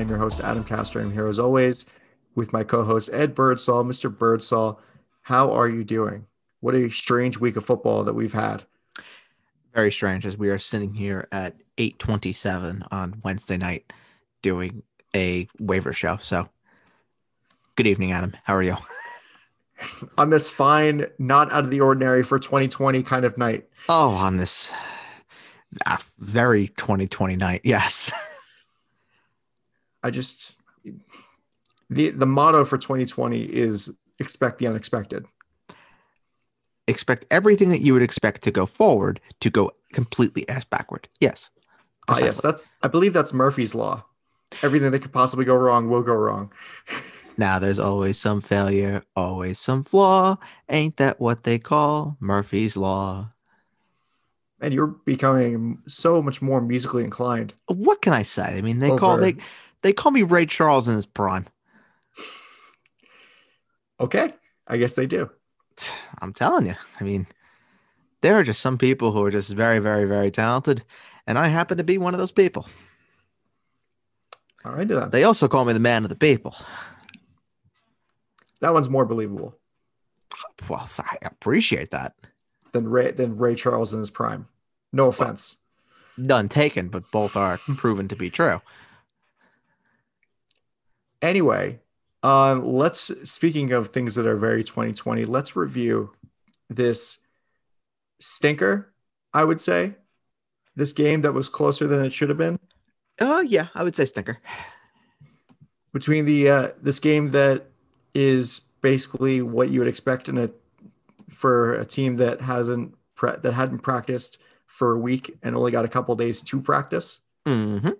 I'm your host, Adam Castro. I'm here as always with my co host, Ed Birdsall. Mr. Birdsall, how are you doing? What a strange week of football that we've had. Very strange as we are sitting here at 827 on Wednesday night doing a waiver show. So good evening, Adam. How are you? on this fine, not out of the ordinary for 2020 kind of night. Oh, on this uh, very 2020 night. Yes. I just the the motto for 2020 is expect the unexpected. Expect everything that you would expect to go forward to go completely ass backward. Yes. Ah, yes, that's I believe that's Murphy's law. Everything that could possibly go wrong will go wrong. Now there's always some failure, always some flaw. Ain't that what they call Murphy's Law? And you're becoming so much more musically inclined. What can I say? I mean, they Over. call they they call me Ray Charles in his prime. okay, I guess they do. I'm telling you. I mean, there are just some people who are just very, very, very talented, and I happen to be one of those people. All right, then. They also call me the man of the people. That one's more believable. Well, I appreciate that. Than Ray than Ray Charles in his prime. No offense. Well, none taken, but both are proven to be true. Anyway, um, let's speaking of things that are very 2020, let's review this stinker, I would say. This game that was closer than it should have been. Oh yeah, I would say stinker. Between the uh this game that is basically what you would expect in a for a team that hasn't pre- that hadn't practiced for a week and only got a couple days to practice. Mm-hmm.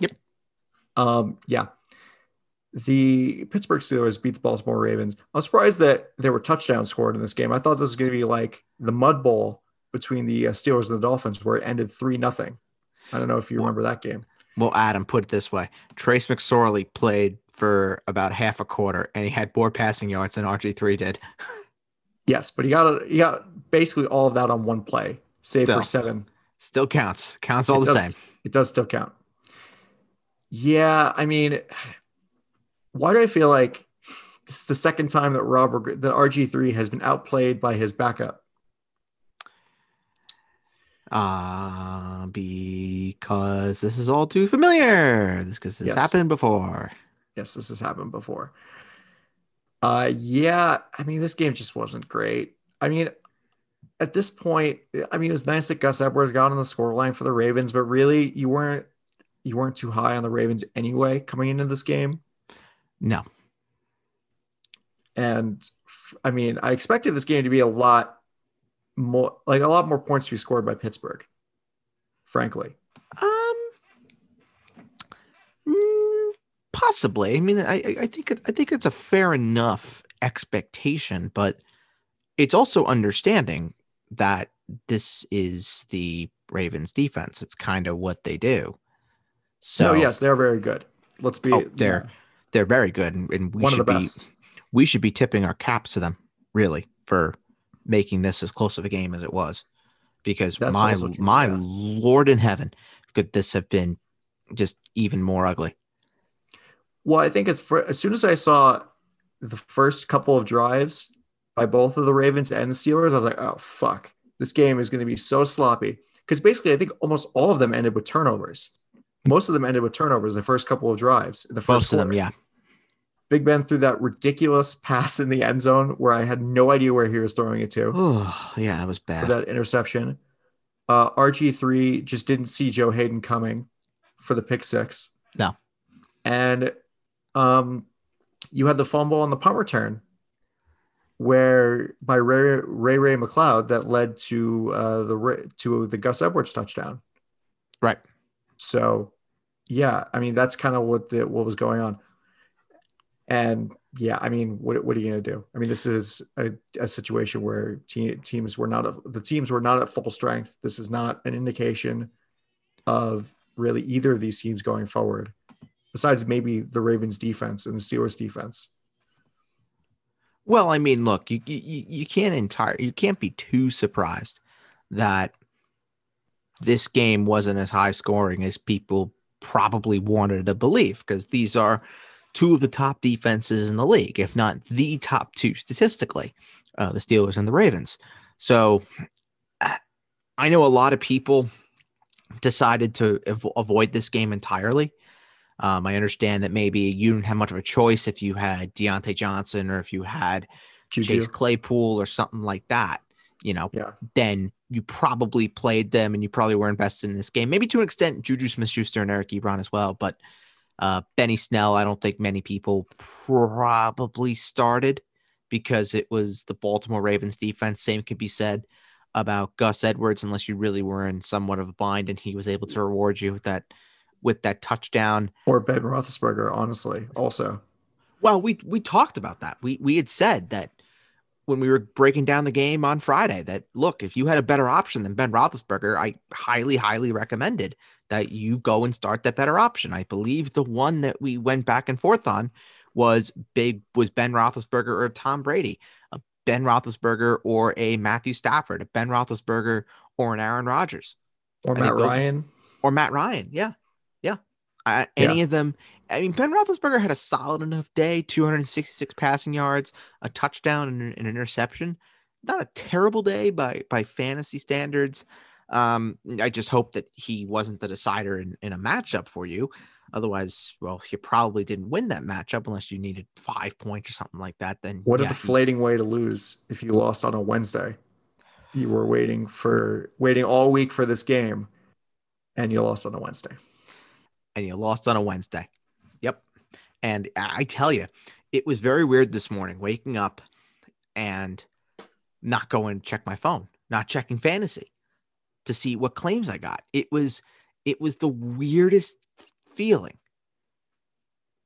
Yep. Um, yeah. The Pittsburgh Steelers beat the Baltimore Ravens. I'm surprised that there were touchdowns scored in this game. I thought this was going to be like the Mud Bowl between the uh, Steelers and the Dolphins, where it ended three nothing. I don't know if you remember that game. Well, Adam, put it this way: Trace McSorley played for about half a quarter, and he had more passing yards than RG three did. yes, but he got he got basically all of that on one play, save still, for seven. Still counts. Counts all it the does, same. It does still count. Yeah, I mean, why do I feel like this is the second time that Robert that RG three has been outplayed by his backup? Uh, because this is all too familiar. This because this yes. happened before. Yes, this has happened before. Uh, yeah, I mean, this game just wasn't great. I mean, at this point, I mean, it was nice that Gus Edwards got on the scoreline for the Ravens, but really, you weren't you weren't too high on the Ravens anyway coming into this game. No. And I mean, I expected this game to be a lot more like a lot more points to be scored by Pittsburgh. Frankly. Um mm, possibly. I mean, I I think it, I think it's a fair enough expectation, but it's also understanding that this is the Ravens defense. It's kind of what they do. So no, yes, they're very good. Let's be oh, they're yeah. They're very good and, and we One should be we should be tipping our caps to them, really, for making this as close of a game as it was. Because That's my my yeah. lord in heaven could this have been just even more ugly. Well i think it's for, as soon as i saw the first couple of drives by both of the ravens and the steelers i was like oh fuck. This game is going to be so sloppy. Because basically i think almost all of them ended with turnovers. Most of them ended with turnovers the first couple of drives the first most quarter. of them yeah Big Ben threw that ridiculous pass in the end zone where I had no idea where he was throwing it to. Oh, yeah, that was bad. For that interception. Uh, RG3 just didn't see Joe Haden coming for the pick six. No. And um, you had the fumble on the punt return where by Ray Ray, Ray McCloud that led to uh, the to the Gus Edwards touchdown. Right. So, yeah, I mean that's kind of what the, what was going on. And yeah, I mean, what, what are you going to do? I mean, this is a, a situation where te- teams were not, a, the teams were not at full strength. This is not an indication of really either of these teams going forward, besides maybe the Ravens defense and the Steelers defense. Well, I mean, look, you, you, you can't entire, you can't be too surprised that this game wasn't as high scoring as people probably wanted to believe because these are two of the top defenses in the league, if not the top two statistically, uh, the Steelers and the Ravens. So I know a lot of people decided to av- avoid this game entirely. Um, I understand that maybe you didn't have much of a choice if you had Diontae Johnson or if you had Juju. Chase Claypool or something like that. You know, yeah. then you probably played them and you probably were invested in this game. Maybe to an extent, Juju Smith Schuster and Eric Ebron as well. But uh, Benny Snell, I don't think many people probably started because it was the Baltimore Ravens defense. Same could be said about Gus Edwards, unless you really were in somewhat of a bind and he was able to reward you with that with that touchdown. Or Ben Roethlisberger, honestly, also. Well, we we talked about that. We we had said that when we were breaking down the game on Friday that look, if you had a better option than Ben Roethlisberger, I highly, highly recommended that you go and start that better option. I believe the one that we went back and forth on was big was Ben Roethlisberger or Tom Brady, a Ben Roethlisberger or a Matthew Stafford, a Ben Roethlisberger or an Aaron Rodgers, or I Matt Ryan, or Matt Ryan. Yeah, yeah. I, any yeah. of them, I mean, Ben Roethlisberger had a solid enough day 266 passing yards, a touchdown, and an interception. Not a terrible day by, by fantasy standards. Um, I just hope that he wasn't the decider in, in a matchup for you. Otherwise, well, he probably didn't win that matchup unless you needed five points or something like that. Then what yeah, a deflating he, way to lose if you lost on a Wednesday. You were waiting for waiting all week for this game, and you lost on a Wednesday. And you lost on a Wednesday. Yep. And I tell you, it was very weird this morning waking up and not going to check my phone, not checking fantasy to see what claims I got. It was it was the weirdest feeling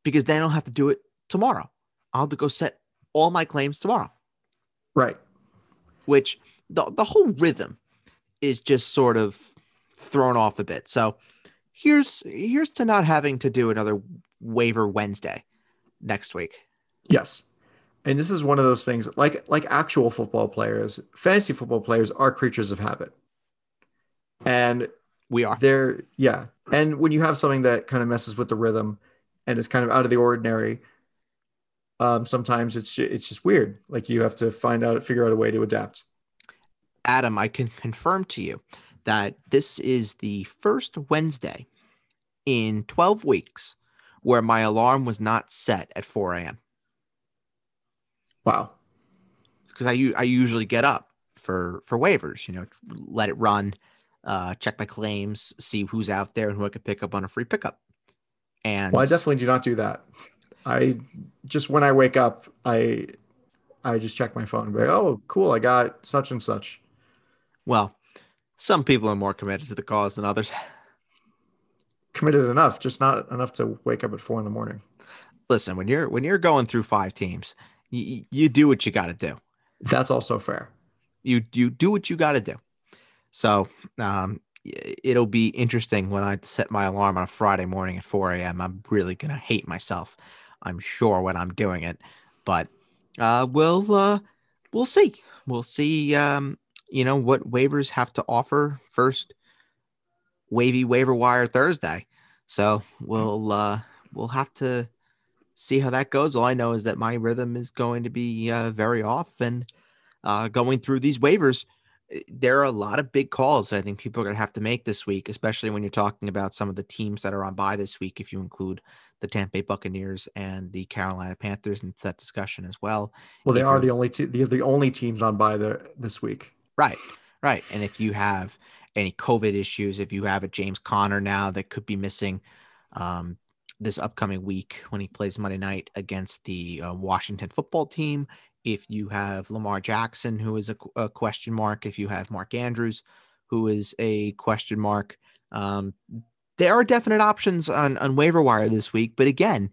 because then I'll have to do it tomorrow. I'll have to go set all my claims tomorrow. Right. Which the the whole rhythm is just sort of thrown off a bit. So here's here's to not having to do another waiver Wednesday next week. Yes. And this is one of those things like like actual football players, fantasy football players are creatures of habit. And we are. They're yeah. And when you have something that kind of messes with the rhythm and is kind of out of the ordinary, um, sometimes it's it's just weird. Like you have to find out, figure out a way to adapt. Adam, I can confirm to you that this is the first Wednesday in 12 weeks where my alarm was not set at 4 a.m. Wow. Because I, I usually get up for, for waivers, you know, let it run, uh, check my claims, see who's out there and who I could pick up on a free pickup. And well, I definitely do not do that. I just when I wake up, I I just check my phone and be like, oh, cool, I got such and such. Well, some people are more committed to the cause than others. committed enough, just not enough to wake up at four in the morning. Listen, when you're when you're going through five teams, you, you do what you got to do. That's also fair. You you do what you got to do. So um, it'll be interesting when I set my alarm on a Friday morning at 4 a.m. I'm really gonna hate myself. I'm sure when I'm doing it, but uh, we'll uh, we'll see. We'll see. Um, you know what waivers have to offer first wavy waiver wire Thursday. So we'll uh, we'll have to see how that goes. All I know is that my rhythm is going to be uh, very off, and uh, going through these waivers, there are a lot of big calls that I think people are going to have to make this week, especially when you're talking about some of the teams that are on bye this week. If you include the Tampa Bay Buccaneers and the Carolina Panthers into that discussion as well. Well, they if are the only te- they're the only teams on bye there this week. Right, right. And if you have any COVID issues. If you have a James Conner now that could be missing um, this upcoming week when he plays Monday night against the uh, Washington football team, if you have Lamar Jackson, who is a, a, question mark, if you have Mark Andrews, who is a question mark, um, there are definite options on, on waiver wire this week. But again,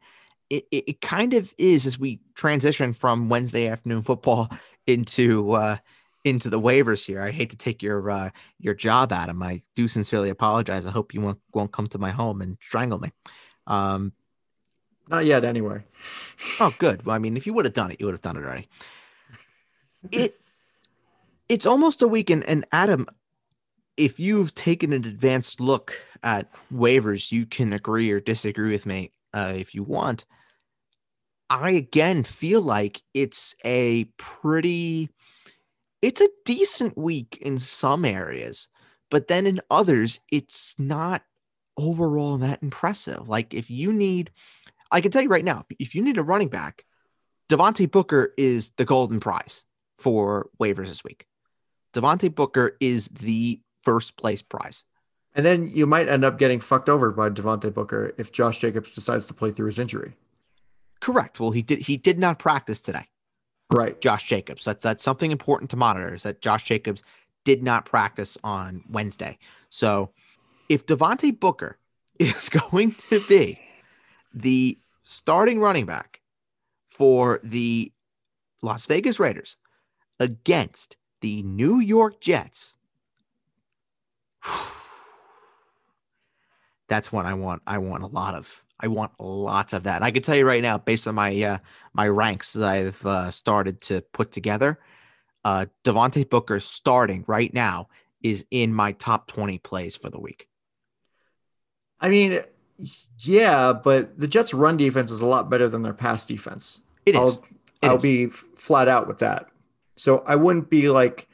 it, it, it kind of is as we transition from Wednesday afternoon football into uh, into the waivers here. I hate to take your uh, your job, Adam. I do sincerely apologize. I hope you won't won't come to my home and strangle me. Um, Not yet, anyway. oh, good. Well, I mean, if you would have done it, you would have done it already. It it's almost a week, and, and Adam, if you've taken an advanced look at waivers, you can agree or disagree with me uh, if you want. I again feel like it's a pretty, it's a decent week in some areas, but then in others, it's not overall that impressive. Like if you need, I can tell you right now, if you need a running back, Devontae Booker is the golden prize for waivers this week. Devontae Booker is the first place prize. And then you might end up getting fucked over by Devontae Booker if Josh Jacobs decides to play through his injury. Correct. Well, he did he did not practice today. Right. Josh Jacobs. That's that's something important to monitor is that Josh Jacobs did not practice on Wednesday. So if Devontae Booker is going to be the starting running back for the Las Vegas Raiders against the New York Jets, that's what I want. I want a lot of. I want lots of that. And I can tell you right now, based on my uh, my ranks that I've uh, started to put together, uh, Devontae Booker starting right now is in my top twenty plays for the week. I mean, yeah, but the Jets' run defense is a lot better than their pass defense. It is. I'll, it I'll is. be flat out with that. So I wouldn't be like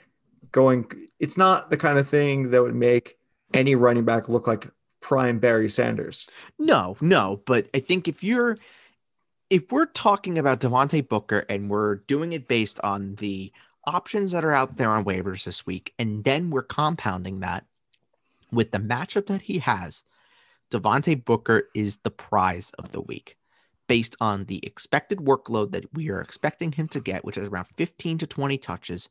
going. It's not the kind of thing that would make any running back look like prime Barry Sanders. No, no, but I think if you're if we're talking about Devontae Booker and we're doing it based on the options that are out there on waivers this week, and then we're compounding that with the matchup that he has, Devontae Booker is the prize of the week based on the expected workload that we are expecting him to get, which is around 15 to 20 touches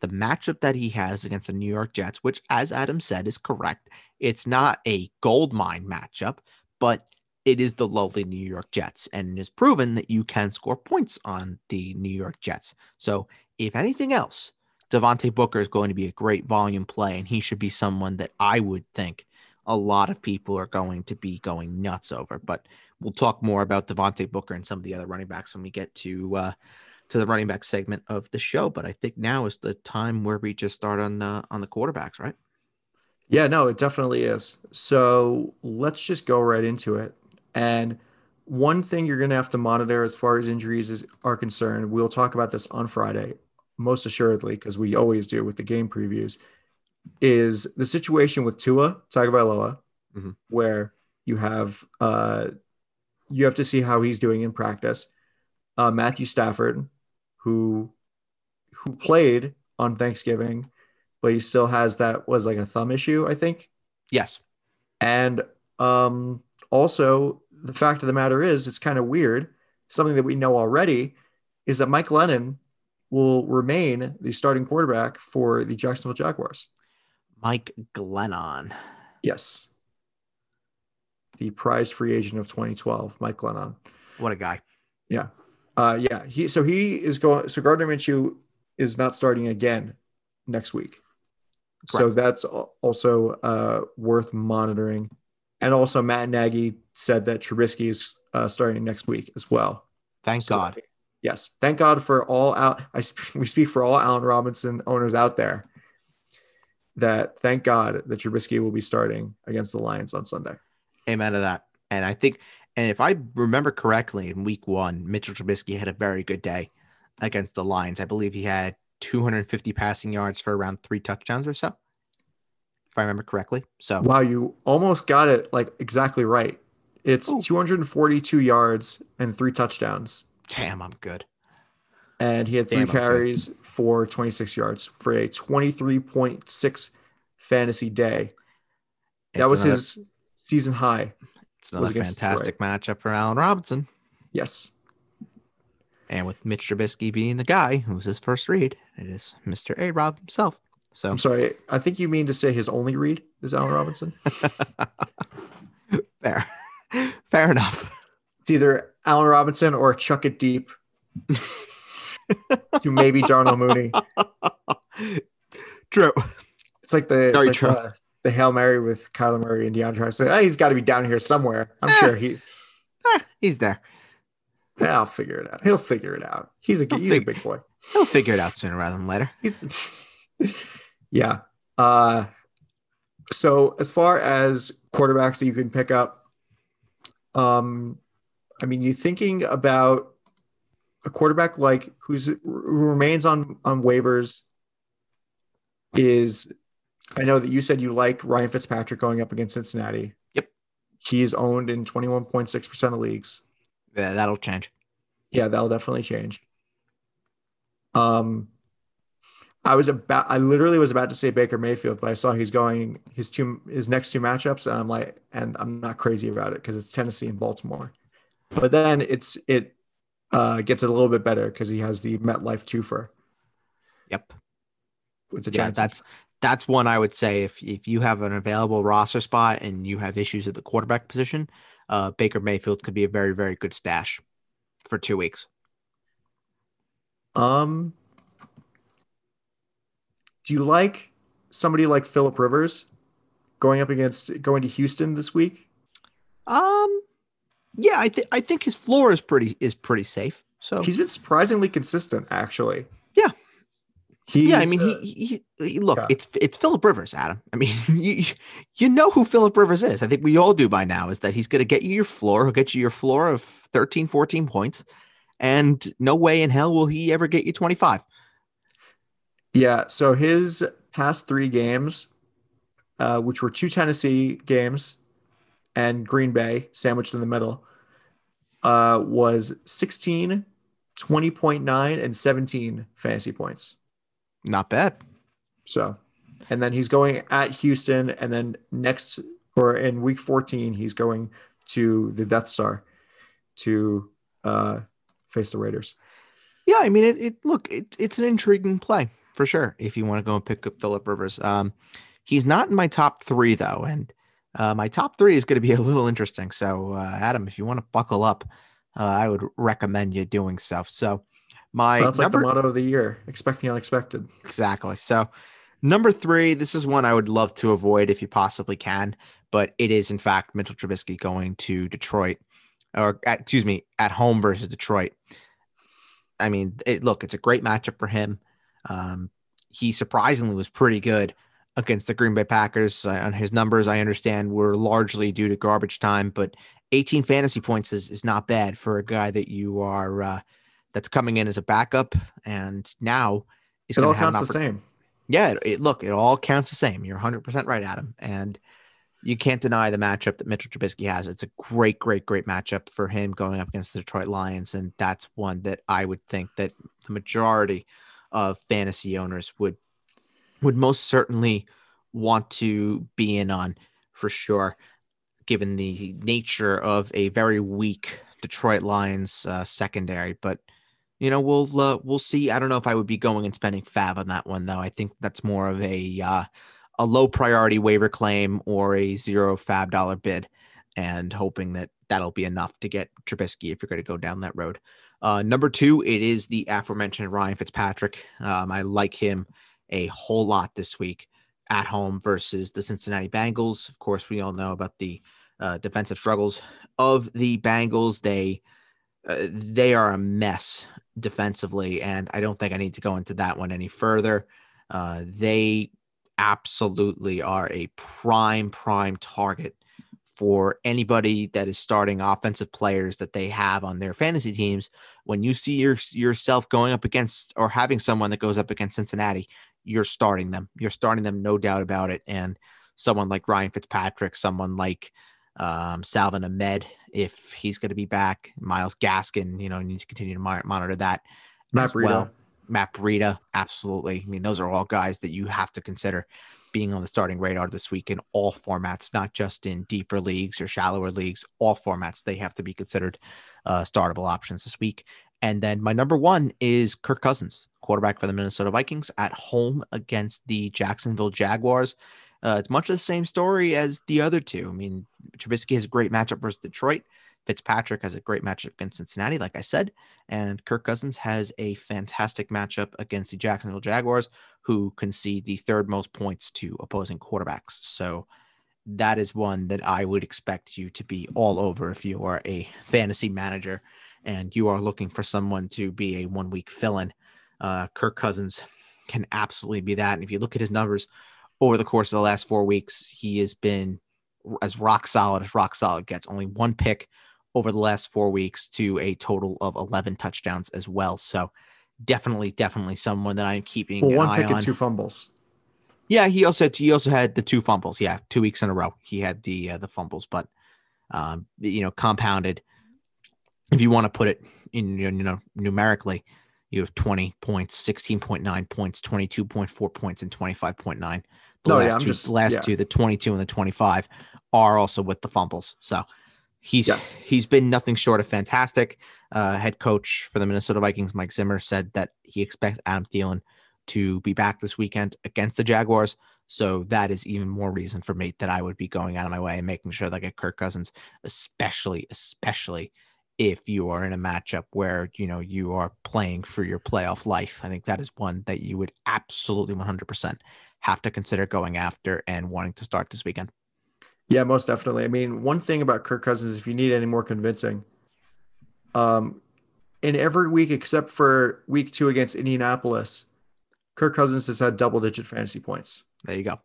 the matchup that he has against the New York Jets, which, as Adam said, is correct. It's not a gold mine matchup, but it is the lowly New York Jets, and it is proven that you can score points on the New York Jets. So, if anything else, Devontae Booker is going to be a great volume play, and he should be someone that I would think a lot of people are going to be going nuts over. But we'll talk more about Devontae Booker and some of the other running backs when we get to uh, to the running back segment of the show. But I think now is the time where we just start on uh, on the quarterbacks, right? Yeah, no, it definitely is. So let's just go right into it. And one thing you're going to have to monitor as far as injuries is, are concerned, we'll talk about this on Friday, most assuredly, because we always do with the game previews, is the situation with Tua Tagovailoa, mm-hmm. where you have uh, you have to see how he's doing in practice. Uh, Matthew Stafford, who who played on Thanksgiving, but he still has that was like a thumb issue, I think. Yes. And um, also the fact of the matter is, it's kind of weird. Something that we know already is that Mike Glennon will remain the starting quarterback for the Jacksonville Jaguars. Mike Glennon. Yes. The prize free agent of 2012, Mike Glennon. What a guy. Yeah. Uh, yeah, he so he is going. So Gardner Minshew is not starting again next week. Correct. So that's also uh, worth monitoring. And also, Matt Nagy said that Trubisky is uh, starting next week as well. Thank so, God. Yes, thank God for all out. I we speak for all Allen Robinson owners out there. That thank God that Trubisky will be starting against the Lions on Sunday. Amen to that. And I think and if I remember correctly, in week one, Mitchell Trubisky had a very good day against the Lions. I believe he had 250 passing yards for around three touchdowns or so, if I remember correctly. So, wow, you almost got it like exactly right. It's Ooh. 242 yards and three touchdowns. Damn, I'm good. And he had three Damn, carries for 26 yards for a 23.6 fantasy day. That it's was another, his season high. It's another fantastic Detroit. matchup for Allen Robinson. Yes. And with Mitch Trubisky being the guy who's his first read, it is Mr. A Rob himself. So I'm sorry. I think you mean to say his only read is Allen Robinson. Fair. Fair enough. It's either Allen Robinson or chuck it deep to maybe Darnell Mooney. True. It's like the, it's like. The, the Hail Mary with Kyler Murray and DeAndre. Oh, he's got to be down here somewhere. I'm eh, sure he eh, he's there. Yeah, I'll figure it out. He'll figure it out. He's a he'll he's fig- a big boy. He'll figure it out sooner rather than later. He's yeah. Uh So as far as quarterbacks that you can pick up, um, I mean, you thinking about a quarterback like who's who remains on on waivers is I know that you said you like Ryan Fitzpatrick going up against Cincinnati. Yep. He's owned in 21.6% of leagues. Yeah, that'll change. Yeah, that'll definitely change. Um I was about I literally was about to say Baker Mayfield, but I saw he's going his two his next two matchups, and I'm like, and I'm not crazy about it because it's Tennessee and Baltimore. But then it's it uh, gets it a little bit better because he has the MetLife twofer. Yep. Yeah, that's that's one I would say if if you have an available roster spot and you have issues at the quarterback position, uh, Baker Mayfield could be a very very good stash for two weeks. Um, do you like somebody like Philip Rivers going up against going to Houston this week? Um, yeah, I think I think his floor is pretty is pretty safe. So he's been surprisingly consistent, actually. Yeah. He's, yeah, I mean, uh, he, he, he, look, yeah. it's it's Philip Rivers, Adam. I mean, you you know who Philip Rivers is. I think we all do by now. Is that he's going to get you your floor? He'll get you your floor of 13, 14 points, and no way in hell will he ever get you twenty five. Yeah. So his past three games, uh, which were two Tennessee games and Green Bay sandwiched in the middle, uh, was 16, 20.9, and 17 fantasy points. Not bad. So, and then he's going at Houston, and then next or in week 14, he's going to the Death Star to uh, face the Raiders. Yeah, I mean, it, it look, it, it's an intriguing play for sure. If you want to go and pick up Philip Rivers, um, he's not in my top three though, and uh, my top three is going to be a little interesting. So, uh, Adam, if you want to buckle up, uh, I would recommend you doing so. So, my well, that's number... like the motto of the year: expecting unexpected. Exactly. So, number three, this is one I would love to avoid if you possibly can, but it is in fact Mitchell Trubisky going to Detroit, or at, excuse me, at home versus Detroit. I mean, it, look, it's a great matchup for him. Um, he surprisingly was pretty good against the Green Bay Packers. Uh, on his numbers, I understand were largely due to garbage time, but 18 fantasy points is, is not bad for a guy that you are uh, that's coming in as a backup, and now is it all counts the same. Yeah, it, it, look, it all counts the same. You're 100 percent right, Adam, and you can't deny the matchup that Mitchell Trubisky has. It's a great, great, great matchup for him going up against the Detroit Lions, and that's one that I would think that the majority of fantasy owners would would most certainly want to be in on for sure, given the nature of a very weak Detroit Lions uh, secondary. But you know, we'll uh, we'll see. I don't know if I would be going and spending FAAB on that one though. I think that's more of a uh, a low priority waiver claim or a zero FAAB dollar bid, and hoping that that'll be enough to get Trubisky if you're going to go down that road. Uh, number two, it is the aforementioned Ryan Fitzpatrick. Um, I like him a whole lot this week at home versus the Cincinnati Bengals. Of course, we all know about the uh, defensive struggles of the Bengals. They uh, they are a mess defensively, and I don't think I need to go into that one any further. Uh, they absolutely are a prime prime target for anybody that is starting offensive players that they have on their fantasy teams. When you see your, yourself going up against or having someone that goes up against Cincinnati, you're starting them. You're starting them, no doubt about it. And someone like Ryan Fitzpatrick, someone like um, Salvon Ahmed, if he's going to be back, Myles Gaskin, you know, need to continue to monitor that. Matt Breida. Well. Matt Breida, absolutely. I mean, those are all guys that you have to consider being on the starting radar this week in all formats, not just in deeper leagues or shallower leagues. All formats they have to be considered uh, startable options this week. And then my number one is Kirk Cousins, quarterback for the Minnesota Vikings at home against the Jacksonville Jaguars. Uh, it's much the same story as the other two. I mean, Trubisky has a great matchup versus Detroit. Fitzpatrick has a great matchup against Cincinnati, like I said, and Kirk Cousins has a fantastic matchup against the Jacksonville Jaguars, who concede the third most points to opposing quarterbacks. So that is one that I would expect you to be all over if you are a fantasy manager and you are looking for someone to be a one week fill in, uh, Kirk Cousins can absolutely be that. And if you look at his numbers over the course of the last four weeks, he has been as rock solid as rock solid gets. Only one pick over the last four weeks to a total of 11 touchdowns as well. So definitely, definitely someone that I'm keeping well, one pick on. and two fumbles. Yeah, he also had, he also had the two fumbles. Yeah, two weeks in a row he had the uh, the fumbles, but um, you know compounded. If you want to put it in you know numerically, you have 20 points, 16.9 points, 22.4 points, and 25.9. The no, last yeah, two, just, last yeah. two, the 22 and the 25, are also with the fumbles. So he's yes. he's been nothing short of fantastic. Uh, head coach for the Minnesota Vikings, Mike Zimmer, said that he expects Adam Thielen to be back this weekend against the Jaguars. So that is even more reason for me that I would be going out of my way and making sure that I get Kirk Cousins, especially, especially if you are in a matchup where you know you are playing for your playoff life. I think that is one that you would absolutely 100% have to consider going after and wanting to start this weekend. Yeah, most definitely. I mean, one thing about Kirk Cousins, if you need any more convincing, um, in every week except for week two against Indianapolis, Kirk Cousins has had double digit fantasy points. There you go.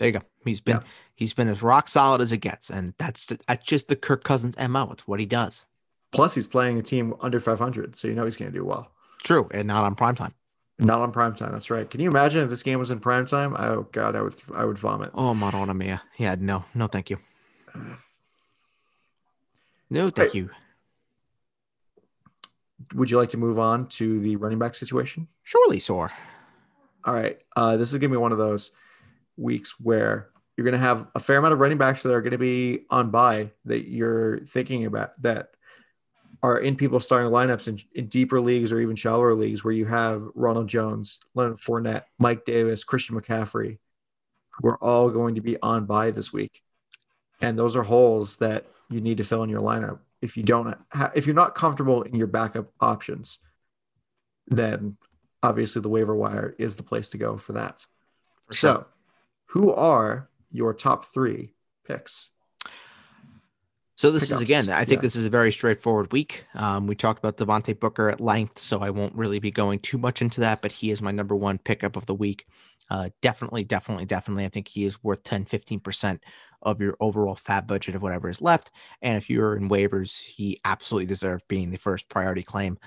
There you go. He's been yeah. he's been as rock solid as it gets, and that's the, that's just the Kirk Cousins mo. It's what he does. Plus, he's playing a team under 500, so you know he's going to do well. True, and not on prime time. Not on prime time. That's right. Can you imagine if this game was in prime time? Oh God, I would I would vomit. Oh Madonna mia. Yeah, no, no, thank you. No, thank you. Would you like to move on to the running back situation? Surely, sir. All right. Uh, this is gonna be one of those weeks where you're gonna have a fair amount of running backs that are gonna be on bye that you're thinking about that are in people starting lineups in, in deeper leagues or even shallower leagues where you have Ronald Jones, Leonard Fournette, Mike Davis, Christian McCaffrey, who are all going to be on bye this week. And those are holes that you need to fill in your lineup. If you don't, ha- if you're not comfortable in your backup options, then obviously the waiver wire is the place to go for that. For sure. So, who are your top three picks? So this is again, I think yeah. this is a very straightforward week. Um, we talked about Devontae Booker at length, so I won't really be going too much into that, but he is my number one pickup of the week. Uh, definitely, definitely, definitely. I think he is worth 10, 15% of your overall FAAB budget of whatever is left. And if you're in waivers, he absolutely deserves being the first priority claim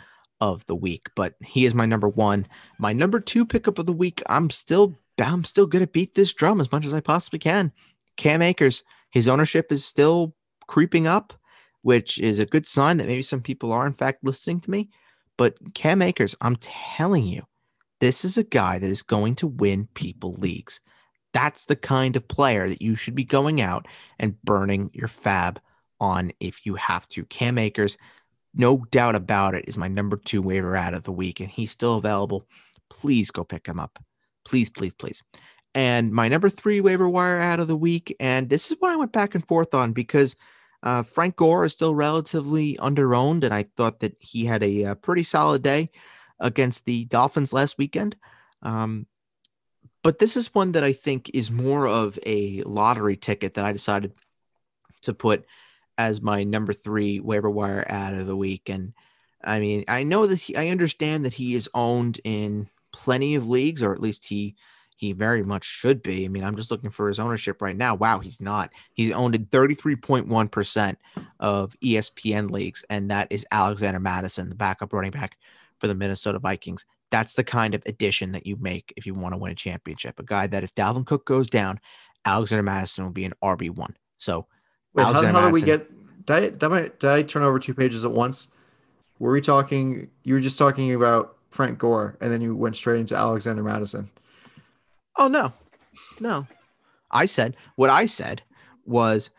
of the week. But he is my number one. My number two pickup of the week, I'm still I'm still gonna beat this drum as much as I possibly can. Cam Akers, his ownership is still creeping up, which is a good sign that maybe some people are, in fact, listening to me. But Cam Akers, I'm telling you, this is a guy that is going to win people leagues. That's the kind of player that you should be going out and burning your FAAB on if you have to. Cam Akers, no doubt about it, is my number two waiver add of the week, and he's still available. Please go pick him up. Please, please, please. And my number three waiver wire add of the week, and this is what I went back and forth on because uh, Frank Gore is still relatively underowned, and I thought that he had a, a uh, pretty solid day against the Dolphins last weekend. Um, but this is one that I think is more of a lottery ticket that I decided to put as my number three waiver wire add of the week. And I mean, I know that he, I understand that he is owned in plenty of leagues, or at least he he very much should be. I mean, I'm just looking for his ownership right now. Wow, he's not. He's owned in 33.1% of ESPN leagues, and that is Alexander Mattison, the backup running back for the Minnesota Vikings. That's the kind of addition that you make if you want to win a championship. A guy that if Dalvin Cook goes down, Alexander Mattison will be an RB1. So, Wait, how, how do we get? Did I, did, I, did I turn over two pages at once? Were we talking? You were just talking about Frank Gore, and then you went straight into Alexander Mattison. Oh no, no. I said what I said was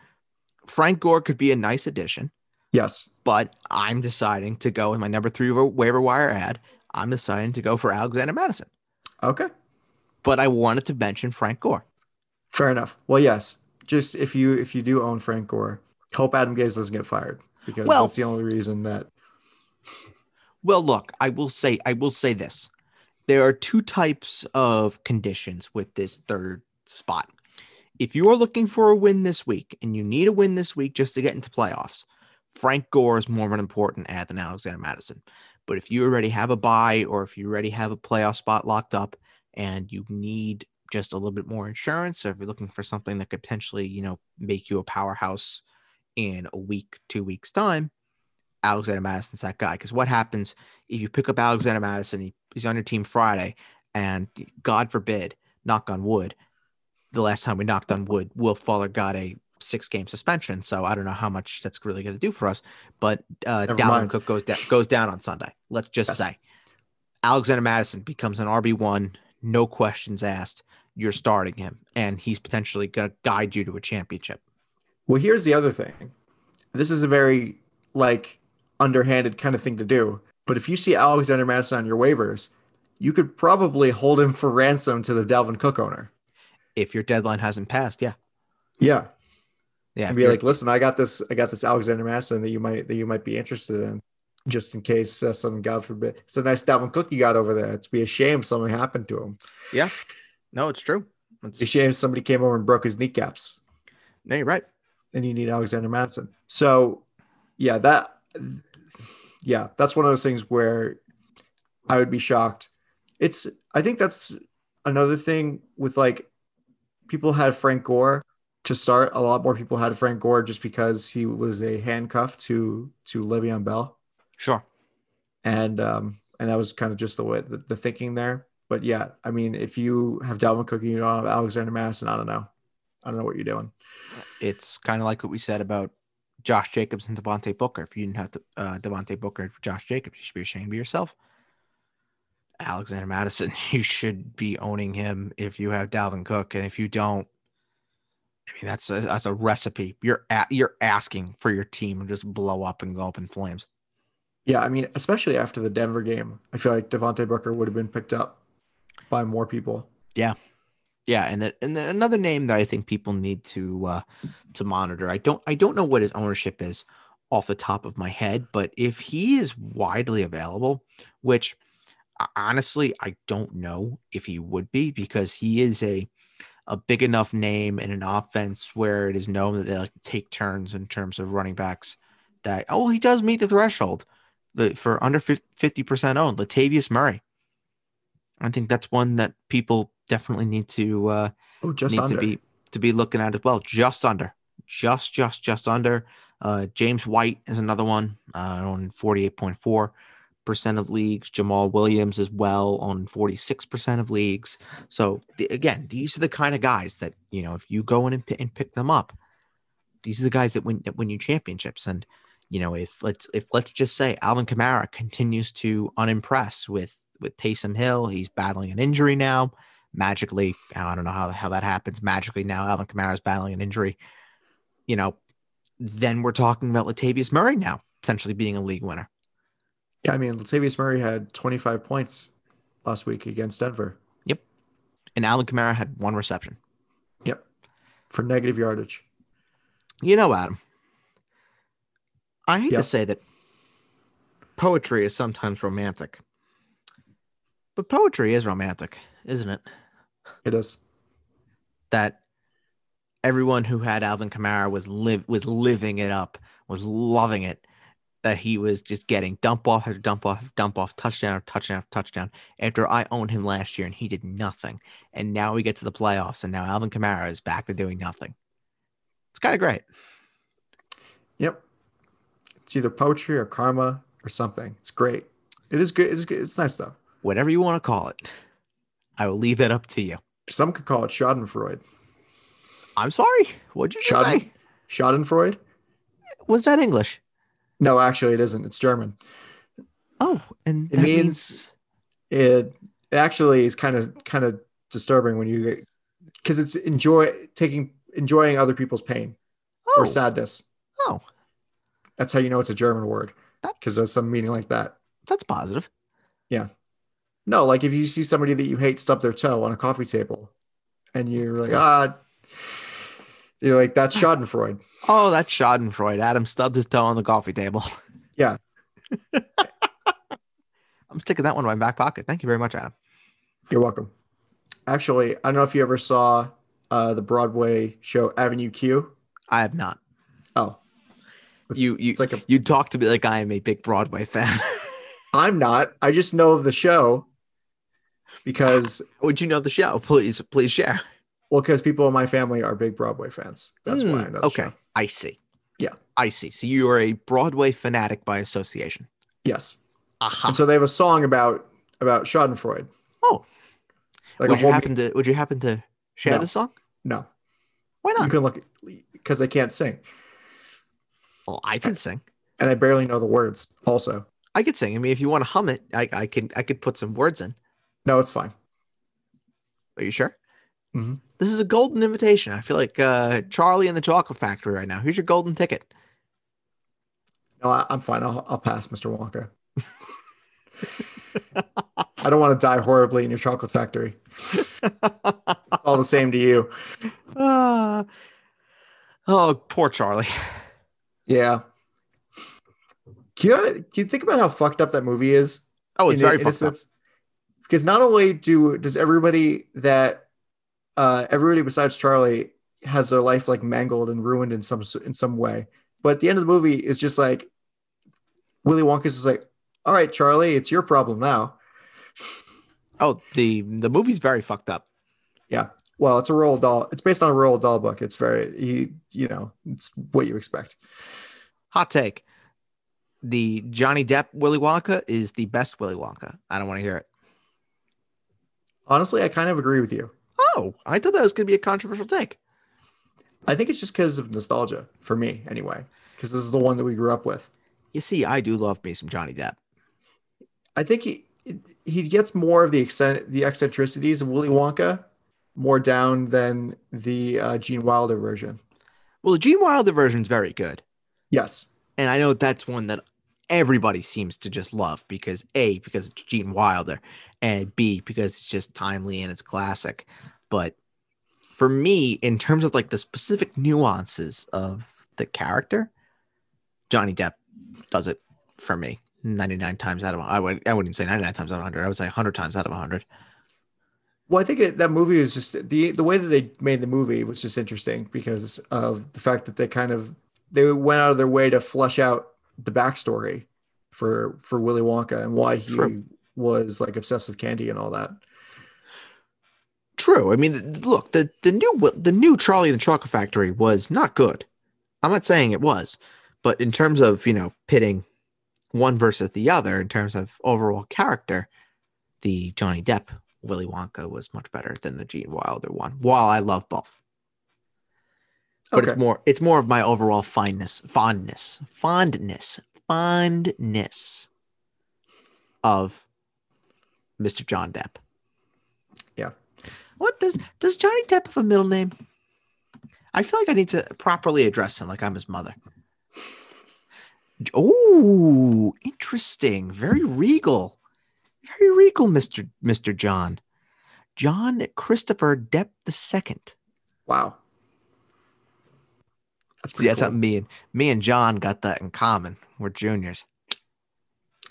Frank Gore could be a nice addition. Yes, but I'm deciding to go in my number three waiver wire add. I'm deciding to go for Alexander Mattison. Okay, but I wanted to mention Frank Gore. Fair enough. Well, yes. Just if you if you do own Frank Gore, hope Adam Gase doesn't get fired because well, that's the only reason that. Well, look, I will say I will say this there are two types of conditions with this third spot. If you are looking for a win this week and you need a win this week just to get into playoffs, Frank Gore is more of an important add than Alexander Mattison. But if you already have a bye or if you already have a playoff spot locked up and you need just a little bit more insurance, or if you're looking for something that could potentially, you know, make you a powerhouse in a week, two weeks time, Alexander Mattison's that guy. Because what happens if you pick up Alexander Mattison, he's on your team Friday, and God forbid, knock on wood, the last time we knocked on wood, Will Fuller got a six game suspension. So I don't know how much that's really going to do for us. But uh, Dalvin. Cook goes down goes down on Sunday. Let's just yes. say Alexander Mattison becomes an RB one, no questions asked. You're starting him, and he's potentially going to guide you to a championship. Well, here's the other thing. This is a very like underhanded kind of thing to do. But if you see Alexander Mattison on your waivers, you could probably hold him for ransom to the Dalvin Cook owner. If your deadline hasn't passed, yeah. Yeah. Yeah. And be like, listen, I got this, I got this Alexander Mattison that you might that you might be interested in, just in case uh, something, God forbid. It's a nice Dalvin Cook you got over there. It'd be a shame something happened to him. Yeah. No, it's true. It's a shame somebody came over and broke his kneecaps. No, you're right. And you need Alexander Mattison. So yeah, that yeah, that's one of those things where I would be shocked. It's I think that's another thing with like people had Frank Gore to start. A lot more people had Frank Gore just because he was a handcuff to to Le'Veon Bell. Sure. And um and that was kind of just the way the, the thinking there. But yeah, I mean, if you have Dalvin Cook, you don't have Alexander Mattison, I don't know. I don't know what you're doing. It's kind of like what we said about Josh Jacobs and Devontae Booker. If you didn't have to, uh, Devontae Booker, Josh Jacobs, you should be ashamed of yourself. Alexander Mattison, you should be owning him if you have Dalvin Cook, and if you don't, I mean that's a that's a recipe. You're at, you're asking for your team to just blow up and go up in flames. Yeah, I mean, especially after the Denver game, I feel like Devontae Booker would have been picked up by more people. Yeah, yeah, and the, and the, another name that I think people need to uh, to monitor. I don't I don't know what his ownership is off the top of my head, but if he is widely available, which honestly I don't know if he would be because he is a a big enough name in an offense where it is known that they like take turns in terms of running backs. That oh he does meet the threshold for under fifty percent owned. Latavius Murray. I think that's one that people definitely need to uh, oh, just need under. to be to be looking at as well. Just under, just just just under. Uh, James White is another one uh, on forty eight point four percent of leagues. Jamaal Williams as well on forty six percent of leagues. So the, again, these are the kind of guys that you know if you go in and, p- and pick them up, these are the guys that win that win you championships. And you know if let's if let's just say Alvin Kamara continues to unimpress with with Taysom Hill, he's battling an injury now magically, I don't know how, how that happens. Magically, now Alvin Kamara is battling an injury. You know, then we're talking about Latavius Murray now potentially being a league winner. Yeah, I mean, Latavius Murray had 25 points last week against Denver. Yep. And Alvin Kamara had one reception. Yep. For negative yardage. You know, Adam, I hate yep. to say that poetry is sometimes romantic, but poetry is romantic, isn't it? It is. That everyone who had Alvin Kamara was live was living it up, was loving it. That he was just getting dump off after dump off, dump off, touchdown after touchdown after touchdown. After I owned him last year and he did nothing, and now we get to the playoffs and now Alvin Kamara is back to doing nothing. It's kind of great. Yep, it's either poetry or karma or something. It's great. It is good. It's good. It's nice stuff. Whatever you want to call it, I will leave that up to you. Some could call it Schadenfreude. I'm sorry. What'd you just Schaden, say? Schadenfreude. Was that English? No, actually, it isn't. It's German. Oh, and it means, means, it. It actually is kind of kind of disturbing when you get because it's enjoy taking enjoying other people's pain oh. or sadness. Oh, that's how you know it's a German word because there's some meaning like that. That's positive. Yeah. No, like if you see somebody that you hate stub their toe on a coffee table, and you're like, ah, you're like, that's Schadenfreude. Oh, that's Schadenfreude. Adam stubbed his toe on the coffee table. Yeah. I'm sticking that one in my back pocket. Thank you very much, Adam. You're welcome. Actually, I don't know if you ever saw uh, the Broadway show Avenue Q. I have not. Oh, you you it's like a, you talk to me like I am a big Broadway fan. I'm not. I just know of the show because would you know the show? Please, please share. Well, because people in my family are big Broadway fans. That's mm, why I know. okay, show. I see. Yeah, I see. So you are a Broadway fanatic by association. Yes. Uh-huh. And so they have a song about about Schadenfreude. Oh, like would you happen to would you happen to share no. the song? No. Why not? You can look because I can't sing. Well, I can sing, and I barely know the words. Also, I could sing. I mean, if you want to hum it, I, I can I could put some words in. No, it's fine. Are you sure? Mm-hmm. This is a golden invitation. I feel like uh, Charlie in the Chocolate Factory right now. Here's your golden ticket. No, I, am fine. I'll, I'll pass, Mr. Wonka. I don't want to die horribly in your chocolate factory. it's all the same to you. Uh, oh, poor Charlie. Yeah. Can you, can you think about how fucked up that movie is? Oh, it's in, very in fucked up. Because not only do does everybody that uh, everybody besides Charlie has their life like mangled and ruined in some in some way, but at the end of the movie is just like Willy Wonka's is like, all right, Charlie, it's your problem now. Oh, the the movie's very fucked up. Yeah. Well, it's a Roald Dahl. It's based on a Roald Dahl book. It's very you you know, it's what you expect. Hot take. The Johnny Depp Willy Wonka is the best Willy Wonka. I don't want to hear it. Honestly, I kind of agree with you. Oh, I thought that was going to be a controversial take. I think it's just because of nostalgia for me, anyway, because this is the one that we grew up with. You see, I do love me some Johnny Depp. I think he he gets more of the extent the eccentricities of Willy Wonka more down than the uh, Gene Wilder version. Well, the Gene Wilder version is very good. Yes, and I know that's one that everybody seems to just love because a because it's Gene Wilder, and b because it's just timely and it's classic. But for me, in terms of like the specific nuances of the character, Johnny Depp does it for me. 99 times out of I would I wouldn't say 99 times out of 100. I would say 100 times out of 100. Well, I think it, that movie was just the the way that they made the movie was just interesting because of the fact that they kind of they went out of their way to flesh out the backstory for for Willy Wonka and why he True. Was like obsessed with candy and all that. True. I mean, look the the new the new Charlie and the Chocolate Factory was not good. I'm not saying it was, but in terms of you know pitting one versus the other in terms of overall character, the Johnny Depp Willy Wonka was much better than the Gene Wilder one. While I love both, but okay. it's more it's more of my overall fondness, fondness, fondness, fondness of Mr. John Depp. Yeah. What does does Johnny Depp have a middle name? I feel like I need to properly address him like I'm his mother. Oh, interesting. Very regal. Very regal, Mr. Mr. John. John Christopher Depp II. Wow. That's See, that's cool. me and me and John got that in common. We're juniors.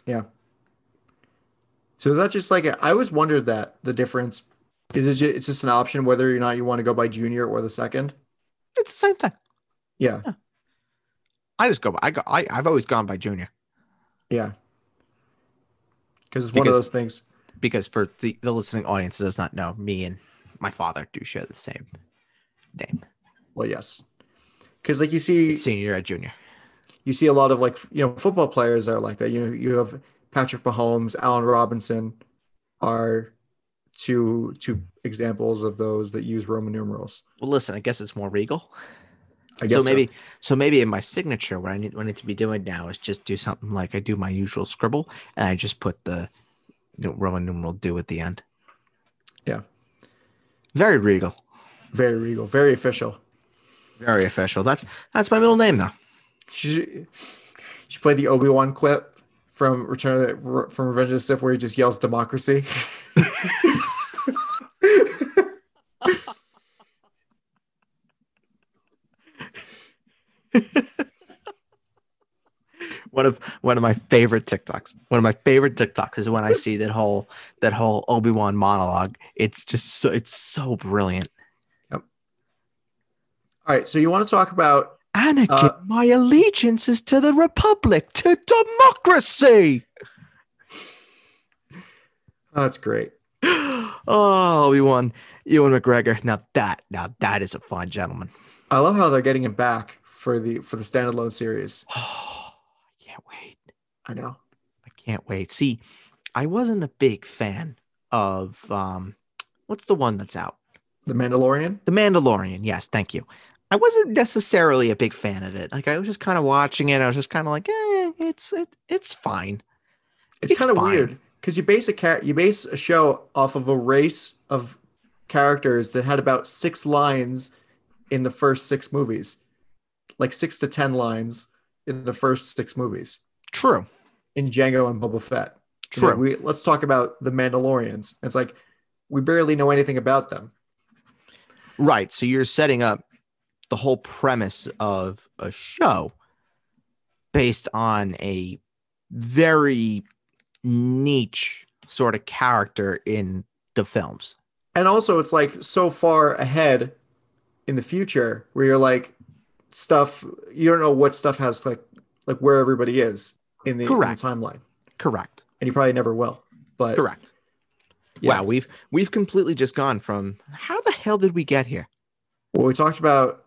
Yeah. So is that just like I always wondered that the difference is it just, it's just an option whether or not you want to go by junior or the second? It's the same thing. Yeah. yeah. I just go. By, I go. I, I've always gone by Junior. Yeah. Because it's one of those things. Because for the, the listening audience does not know, me and my father do share the same name. Well, yes. Because like you see, senior at junior. You see a lot of like you know football players are like that. You know, you have Patrick Mahomes, Allen Robinson, are two two examples of those that use Roman numerals. Well, listen, I guess it's more regal. I guess so maybe so. so. maybe in my signature what I need what I need to be doing now is just do something like I do my usual scribble and I just put the Roman numeral do at the end. Yeah. Very regal. Very regal. Very official. Very official. That's that's my middle name though. She she played the Obi Wan clip from Return from Revenge of the Sith where he just yells democracy. one of one of my favorite TikToks. One of my favorite TikToks is when I see that whole that whole Obi Wan monologue. It's just so it's so brilliant. Yep. All right, so you want to talk about Anakin? Uh, my allegiance is to the Republic, to democracy. Oh, that's great. Oh, we won. Ewan McGregor. Now that, now that is a fine gentleman. I love how they're getting him back for the for the standalone series. Oh, I can't wait. I know. I can't wait. See, I wasn't a big fan of um, what's the one that's out? The Mandalorian. The Mandalorian. Yes, thank you. I wasn't necessarily a big fan of it. Like I was just kind of watching it. I was just kind of like, eh, it's it, it's fine. It's, it's kind of weird because you base a car- you base a show off of a race of characters that had about six lines in the first six movies, like six to ten lines in the first six movies. True. In Jango and Boba Fett. True. We let's talk about the Mandalorians. It's like we barely know anything about them. Right. So you're setting up the whole premise of a show based on a very niche sort of character in the films. And also, it's like so far ahead in the future where you're like, stuff, you don't know what stuff has like, like where everybody is in the, Correct. In the timeline. Correct. And you probably never will. But correct. Yeah. Wow, we've we've completely just gone from how the hell did we get here? Well, we talked about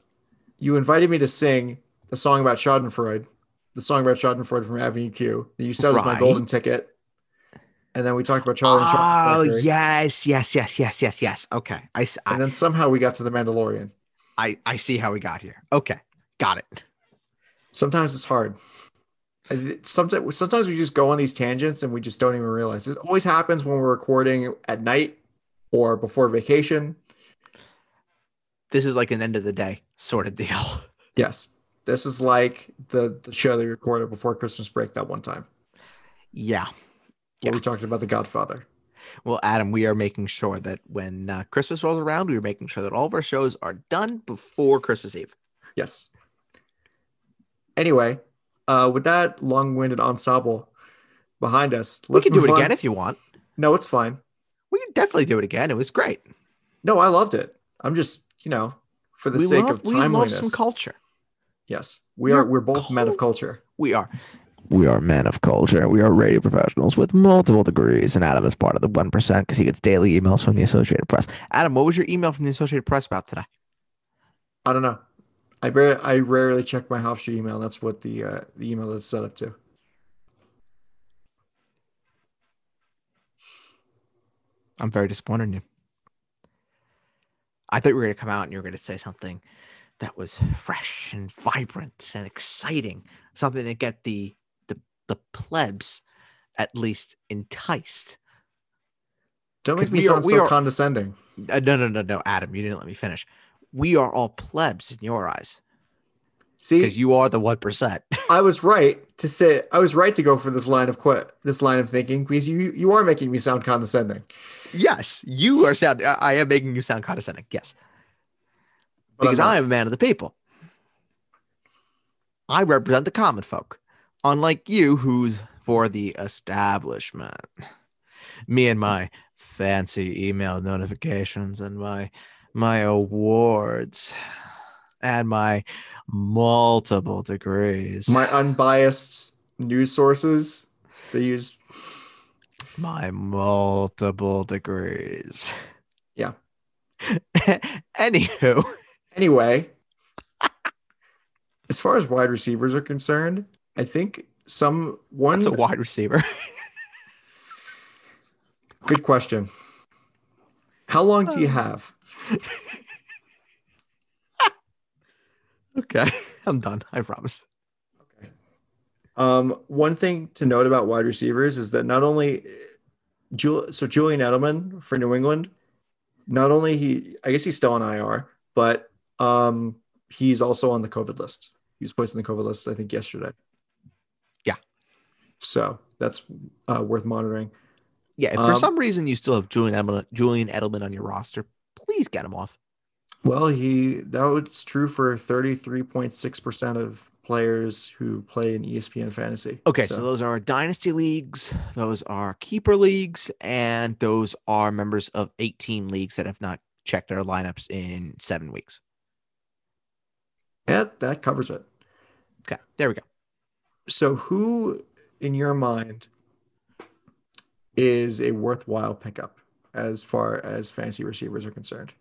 you invited me to sing the song about Schadenfreude, the song about Schadenfreude from Avenue Q. That you said right. was my golden ticket. And then we talked about Charlie and Chocolate Oh, yes, yes, yes, yes, yes, yes. Okay. I, I, and then somehow we got to the Mandalorian. I, I see how we got here. Okay. Got it. Sometimes it's hard. Sometimes, sometimes we just go on these tangents and we just don't even realize it always happens when we're recording at night or before vacation. This is like an end of the day sort of deal. Yes. This is like the, the show they recorded before Christmas break that one time. Yeah. Yeah. We talked about The Godfather. Well, Adam, we are making sure that when uh, Christmas rolls around, we are making sure that all of our shows are done before Christmas Eve. Yes. Anyway, uh, with that long-winded ensemble behind us, we can do it on. again if you want. No, it's fine. We can definitely do it again. It was great. No, I loved it. I'm just, you know, for the we sake love, of timeliness. We love some culture. Yes, we we're are. We're both men of culture. We are. We are men of culture. We are radio professionals with multiple degrees. And Adam is part of the 1% because he gets daily emails from the Associated Press. Adam, what was your email from the Associated Press about today? I don't know. I, bar- I rarely check my Hofstra email. That's what the, uh, the email is set up to. I'm very disappointed in you. I thought you were going to come out and you were going to say something that was fresh and vibrant and exciting, something to get the the, the plebs at least enticed. Don't make me sound are, so are, condescending. Uh, no, no, no, no, Adam, you didn't let me finish. We are all plebs in your eyes. See, because you are the one percent. I was right to say I was right to go for this line of quit, this line of thinking, because you you are making me sound condescending. Yes, you are sound. I am making you sound condescending. Yes, because I am a man of the people. I represent the common folk, unlike you, who's for the establishment. Me and my fancy email notifications and my my awards and my multiple degrees. My unbiased news sources. They use my multiple degrees. Yeah. Anywho. Anyway, as far as wide receivers are concerned, I think some one. That's a wide receiver. good question. How long do you um. have? okay, I'm done. I promise. Okay. Um, one thing to note about wide receivers is that not only Jul- so Julian Edelman for New England, not only he, I guess he's still on IR, but um, he's also on the COVID list. He was placed on the COVID list, I think, yesterday. Yeah. So that's uh, worth monitoring. Yeah. If for um, some reason you still have Julian Edelman, Julian Edelman on your roster, please get him off. Well, he that was true for 33.6% of players who play in ESPN fantasy. Okay, so. so. those are dynasty leagues, those are keeper leagues, and those are members of 18 leagues that have not checked their lineups in seven weeks. Yeah, that covers it. Okay, there we go. So, who in your mind is a worthwhile pickup as far as fantasy receivers are concerned.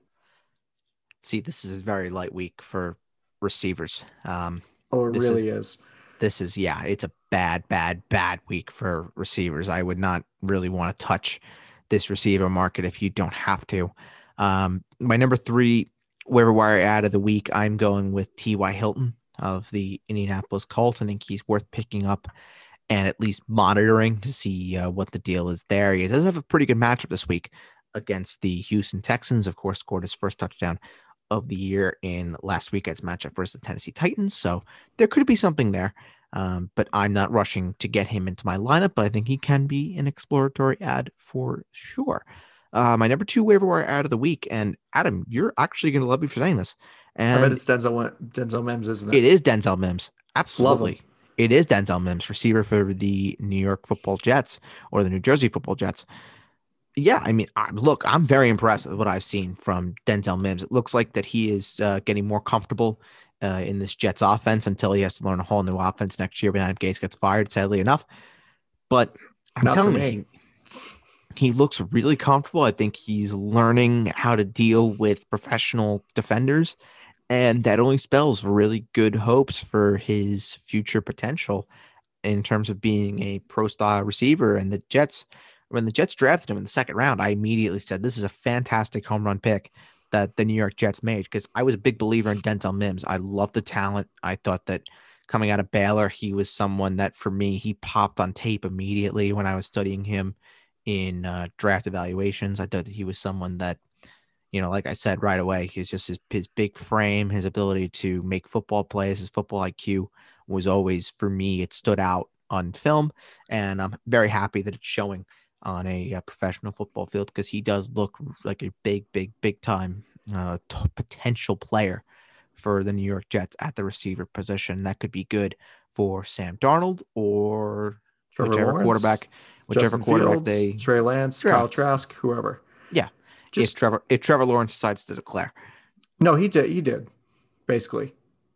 See, this is a very light week for receivers. Um, oh, it really is, is. This is yeah, it's a bad, bad, bad week for receivers. I would not really want to touch this receiver market if you don't have to. Um, my number three waiver wire add of the week, I'm going with T.Y. Hilton of the Indianapolis Colts. I think he's worth picking up and at least monitoring to see uh, what the deal is there. He does have a pretty good matchup this week against the Houston Texans. Of course, scored his first touchdown of the year in last weekend's matchup versus the Tennessee Titans. So there could be something there. Um, but I'm not rushing to get him into my lineup, but I think he can be an exploratory add for sure. Uh, my number two waiver wire add of the week, and Adam, you're actually going to love me for saying this. And I bet it's Denzel Denzel Mims, isn't it? It is Denzel Mims. Absolutely. It is Denzel Mims, receiver for the New York Football Jets or the New Jersey Football Jets. Yeah, I mean, look, I'm very impressed with what I've seen from Denzel Mims. It looks like that he is uh, getting more comfortable uh, in this Jets offense until he has to learn a whole new offense next year when Adam Gase gets fired, sadly enough. But I'm Not telling you, he, he looks really comfortable. I think he's learning how to deal with professional defenders and that only spells really good hopes for his future potential in terms of being a pro style receiver. And the Jets, when the Jets drafted him in the second round, I immediately said, This is a fantastic home run pick that the New York Jets made because I was a big believer in Denzel Mims. I love the talent. I thought that coming out of Baylor, he was someone that for me, he popped on tape immediately when I was studying him in uh, draft evaluations. I thought that he was someone that you know, like I said right away, he's just his his big frame, his ability to make football plays, his football IQ was always for me. It stood out on film, and I'm very happy that it's showing on a, a professional football field because he does look like a big, big, big time uh, t- potential player for the New York Jets at the receiver position. That could be good for Sam Darnold or Trevor whichever Lawrence, quarterback, whichever Justin quarterback Fields, they Trey Lance, draft. Kyle Trask, whoever. Yeah, just, if Trevor if Trevor Lawrence decides to declare. No, he did. He did. Basically,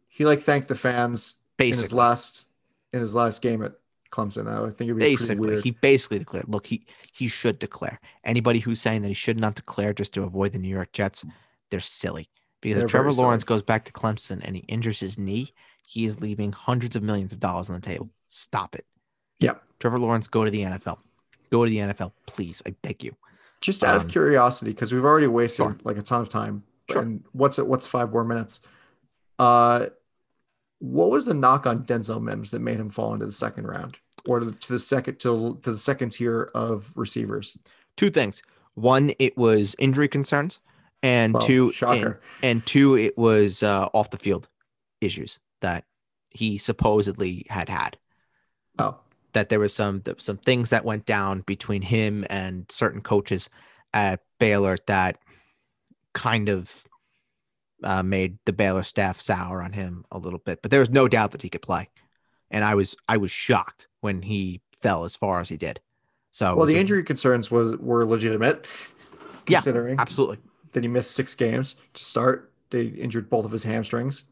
he like thanked the fans basically. in his last in his last game at Clemson. I think it'd be basically he basically declared. Look, he he should declare. Anybody who's saying that he should not declare just to avoid the New York Jets, they're silly. Because they're if Trevor Lawrence silly. goes back to Clemson and he injures his knee, he is leaving hundreds of millions of dollars on the table. Stop it. Yeah. Trevor Lawrence, go to the NFL. Go to the NFL, please. I beg you. Just out um, of curiosity, because we've already wasted sure. like a ton of time. Sure. And what's it? What's five more minutes? Uh, what was the knock on Denzel Mims that made him fall into the second round, or to the second to, to the second tier of receivers? Two things. One, it was injury concerns, and well, two, shocker. And, and, two, it was uh, off the field issues that he supposedly had had. Oh, that there was some some things that went down between him and certain coaches at Baylor that kind of uh, made the Baylor staff sour on him a little bit. But there was no doubt that he could play, and I was I was shocked when he fell as far as he did. So well, the injury concerns was were legitimate. Considering yeah, absolutely that he missed six games to start, they injured both of his hamstrings.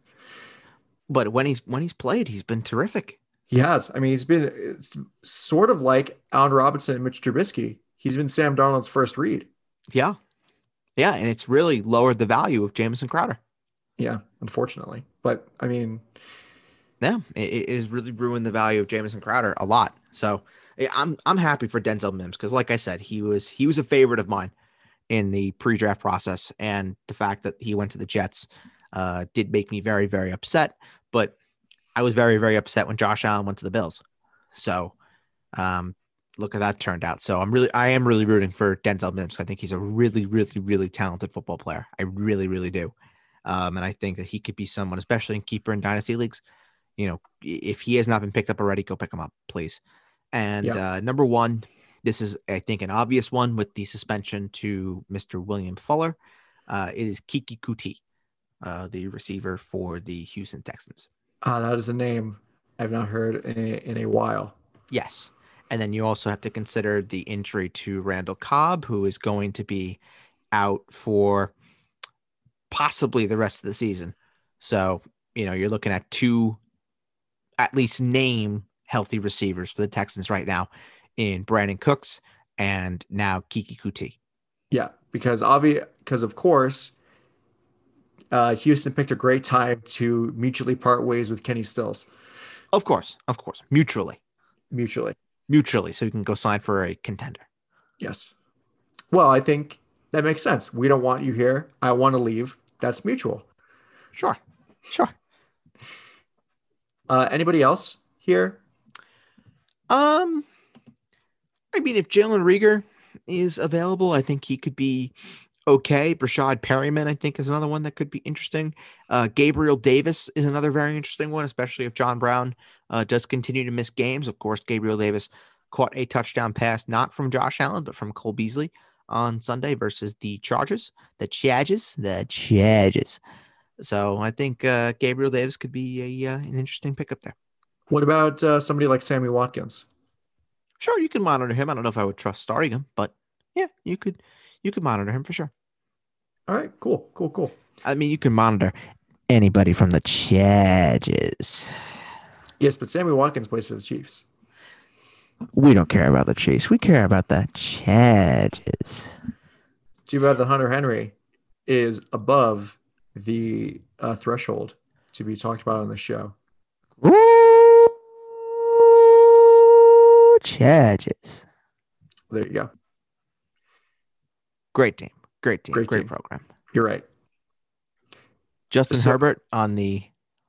But when he's when he's played, he's been terrific. He has. I mean, he's been sort of like Allen Robinson and Mitch Trubisky. He's been Sam Darnold's first read. Yeah. Yeah. And it's really lowered the value of Jamison Crowder. Yeah, unfortunately. But I mean, yeah, it, it has really ruined the value of Jamison Crowder a lot. So I'm I'm happy for Denzel Mims because, like I said, he was he was a favorite of mine in the pre-draft process, and the fact that he went to the Jets uh, did make me very very upset. But I was very, very upset when Josh Allen went to the Bills. So, um, look how that turned out. So I'm really, I am really rooting for Denzel Mims. I think he's a really, really, really talented football player. I really, really do. Um, and I think that he could be someone, especially in keeper and dynasty leagues. You know, if he has not been picked up already, go pick him up, please. And yeah. uh, number one, this is, I think, an obvious one with the suspension to Mr. William Fuller. Uh, it is Keke Coutee, uh, the receiver for the Houston Texans. Uh, that is a name I've not heard in a, in a while. Yes. And then you also have to consider the injury to Randall Cobb, who is going to be out for possibly the rest of the season. So, you know, you're looking at two at least name healthy receivers for the Texans right now in Brandin Cooks and now Keke Coutee. Yeah, because obvious, because of course, uh, Houston picked a great time to mutually part ways with Kenny Stills. Of course, of course, mutually, mutually, mutually, so you can go sign for a contender. Yes. Well, I think that makes sense. We don't want you here. I want to leave. That's mutual. Sure, sure. Uh, anybody else here? Um, I mean, if Jalen Reagor is available, I think he could be okay. Breshad Perriman, I think, is another one that could be interesting. Uh, Gabriel Davis is another very interesting one, especially if John Brown uh, does continue to miss games. Of course, Gabriel Davis caught a touchdown pass, not from Josh Allen, but from Cole Beasley on Sunday versus the Chargers, the Chargers, the Chargers. So I think uh, Gabriel Davis could be a uh, an interesting pickup there. What about uh, somebody like Sammy Watkins? Sure, you can monitor him. I don't know if I would trust starting him, but yeah, you could you could monitor him for sure. All right, cool, cool, cool. I mean, you can monitor anybody from the Chargers. Yes, but Sammy Watkins plays for the Chiefs. We don't care about the Chiefs. We care about the Chargers. Too bad that Hunter Henry is above the uh, threshold to be talked about on the show. Ooh, Chargers. There you go. Great team. Great team. Great, Great team. program. You're right. Justin so, Herbert on the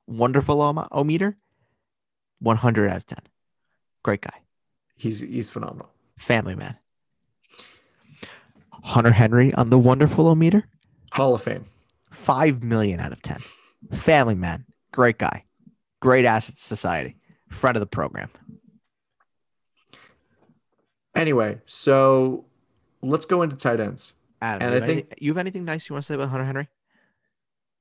wonderful o meter, 100 out of 10. Great guy. He's he's phenomenal. Family man. Hunter Henry on the wonderful o meter, Hall of Fame. 5 million out of 10. Family man. Great guy. Great asset society. Friend of the program. Anyway, so let's go into tight ends. Adam, and I think anything, you have anything nice you want to say about Hunter Henry?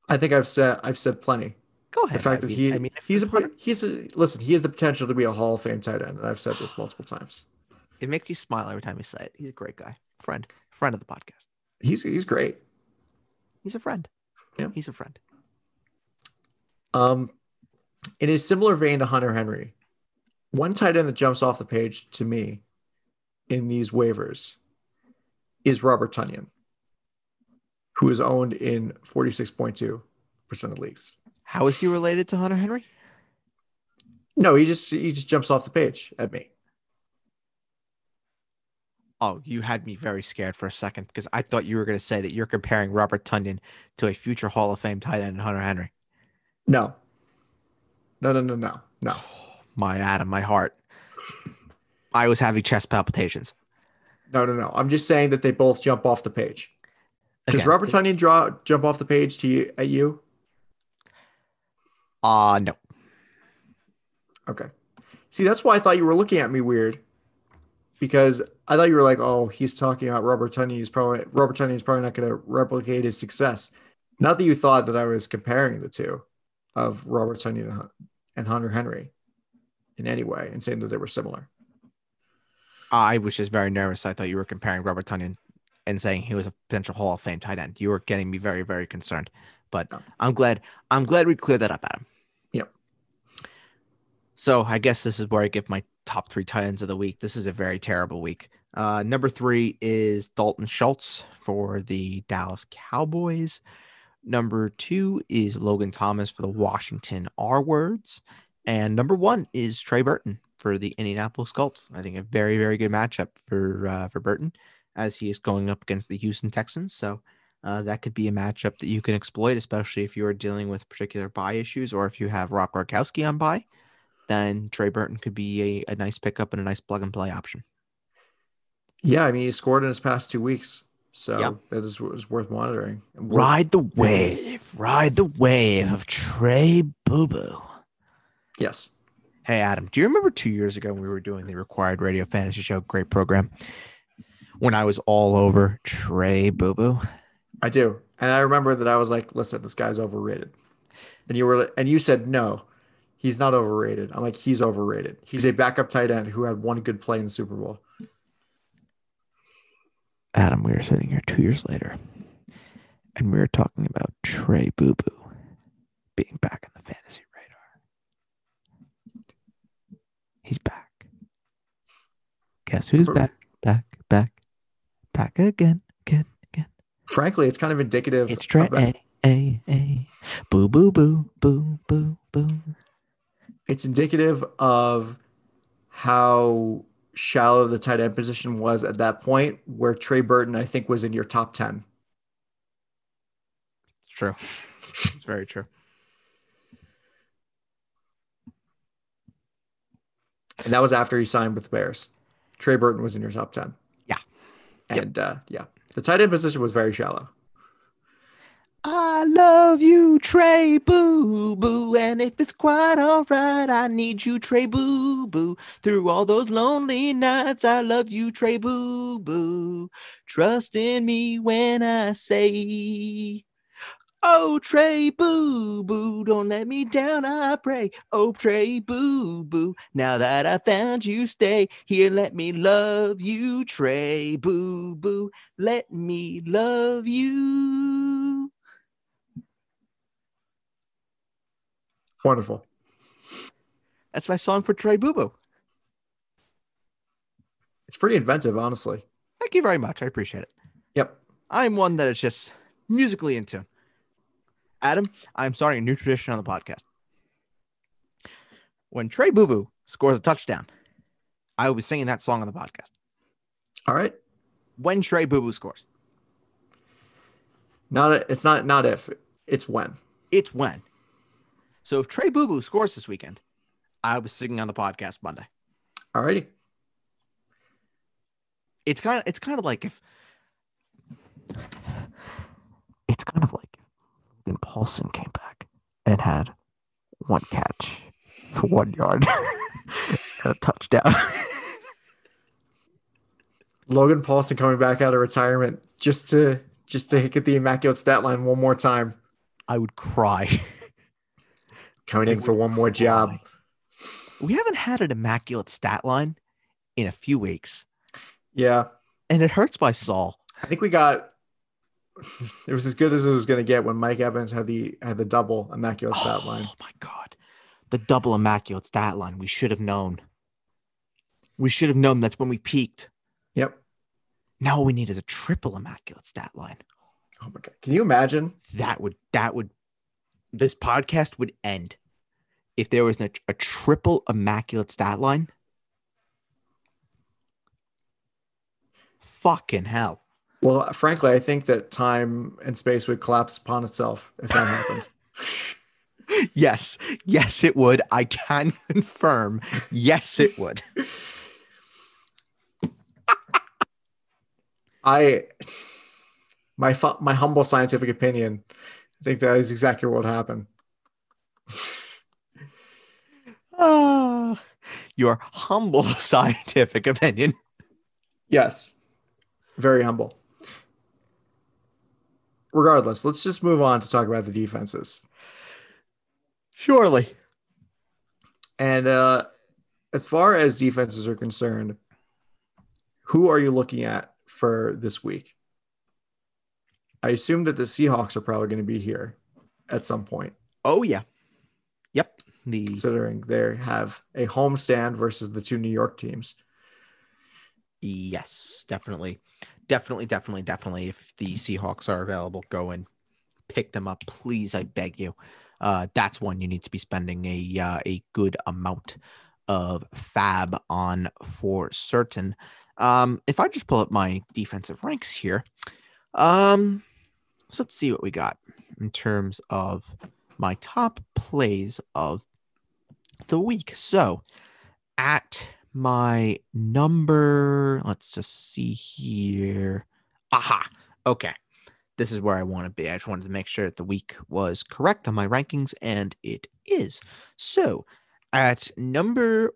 I think I've said I've said plenty. Go ahead. The fact I that mean, he I mean, he's a he's a listen. He has the potential to be a Hall of Fame tight end, and I've said this multiple times. It makes me smile every time you say it. He's a great guy, friend, friend of the podcast. He's he's great. He's a friend. Yeah, he's a friend. Um, in a similar vein to Hunter Henry, one tight end that jumps off the page to me in these waivers is Robert Tonyan, who is owned in 46.2% of leagues. How is he related to Hunter Henry? No, he just he just jumps off the page at me. Oh, you had me very scared for a second because I thought you were going to say that you're comparing Robert Tonyan to a future Hall of Fame tight end, Hunter Henry. No. No, no, no, no, no. my Adam, my heart. I was having chest palpitations. No, no, no. I'm just saying that they both jump off the page. Does Robert Tonyan draw jump off the page to you at you? Uh no. Okay. See, that's why I thought you were looking at me weird. Because I thought you were like, oh, he's talking about Robert Tonyan. He's probably Robert Tonyan is probably not going to replicate his success. Not that you thought that I was comparing the two of Robert Tonyan and Hunter Henry in any way and saying that they were similar. I was just very nervous. I thought you were comparing Robert Tonyan and saying he was a potential Hall of Fame tight end. You were getting me very, very concerned. But no. I'm glad. I'm glad we cleared that up, Adam. Yep. So I guess this is where I give my top three tight ends of the week. This is a very terrible week. Uh, number three is Dalton Schultz for the Dallas Cowboys. Number two is Logan Thomas for the Washington R words. And number one is Trey Burton for the Indianapolis Colts. I think a very, very good matchup for uh, for Burton as he is going up against the Houston Texans. So uh, that could be a matchup that you can exploit, especially if you are dealing with particular bye issues or if you have Rob Gronkowski on bye. Then Trey Burton could be a, a nice pickup and a nice plug and play option. Yeah, I mean he scored in his past two weeks, so yep. that is, is worth monitoring. Ride the wave, ride the wave of Trey Boo Boo. Yes. Hey, Adam, do you remember two years ago when we were doing the required radio fantasy show? Great program. When I was all over Trey Boo Boo. I do. And I remember that I was like, listen, this guy's overrated. And you were, and you said, no, he's not overrated. I'm like, he's overrated. He's a backup tight end who had one good play in the Super Bowl. Adam, we are sitting here two years later and we are talking about Trey Boo Boo being back in the fantasy He's back. Guess who's back? Back, back, back again, again. Again. Frankly, it's kind of indicative. It's Trey. About, a, a, boo, boo, boo, boo, boo, boo. It's indicative of how shallow the tight end position was at that point, where Trey Burton, I think, was in your top 10. It's true. It's very true. And that was after he signed with the Bears. Trey Burton was in your top 10. Yeah. And yep. uh, yeah, the tight end position was very shallow. I love you, Trey Boo Boo. And if it's quite all right, I need you, Trey Boo Boo. Through all those lonely nights, I love you, Trey Boo Boo. Trust in me when I say Oh, Trey Boo Boo, don't let me down, I pray. Oh, Trey Boo Boo, now that I found you, stay here. Let me love you, Trey Boo Boo. Let me love you. Wonderful. That's my song for Trey Boo Boo. It's pretty inventive, honestly. Thank you very much. I appreciate it. Yep. I'm one that is just musically in tune. Adam, I'm starting a new tradition on the podcast. When Trey Boo Boo scores a touchdown, I will be singing that song on the podcast. All right. When Trey Boo Boo scores. Not a, it's not not if it's when. It's when. So if Trey Boo Boo scores this weekend, I was singing on the podcast Monday. All righty. It's kind of it's kind of like if it's kind of and Paulsen came back and had one catch for one yard and a touchdown. Logan Paulsen coming back out of retirement just to just to get the immaculate stat line one more time. I would cry. Coming in for one more job. We haven't had an immaculate stat line in a few weeks. Yeah. And it hurts my soul. I think we got it was as good as it was going to get when Mike Evans had the had the double immaculate oh, stat line. Oh my god, the double immaculate stat line. We should have known. We should have known that's when we peaked. Yep. Now all we need is a triple immaculate stat line. Oh my god! Can you imagine? That would that would this podcast would end if there was a, a triple immaculate stat line. Fucking hell. Well, frankly, I think that time and space would collapse upon itself if that happened. yes, yes, it would. I can confirm. Yes, it would. I, my my humble scientific opinion, I think that is exactly what would happen. Ah, your humble scientific opinion. Yes, very humble regardless, let's just move on to talk about the defenses. Surely. And uh, as far as defenses are concerned, who are you looking at for this week? I assume that the Seahawks are probably going to be here at some point. Oh yeah. Yep. The considering they have a home stand versus the two New York teams. Yes, definitely definitely, definitely, definitely. If the Seahawks are available, go and pick them up, please. I beg you. Uh, that's one you need to be spending a uh, a good amount of FAAB on for certain. Um, if I just pull up my defensive ranks here, um, so let's see what we got in terms of my top plays of the week. So at my number. Let's just see here. Aha. Okay. This is where I want to be. I just wanted to make sure that the week was correct on my rankings, and it is. So at number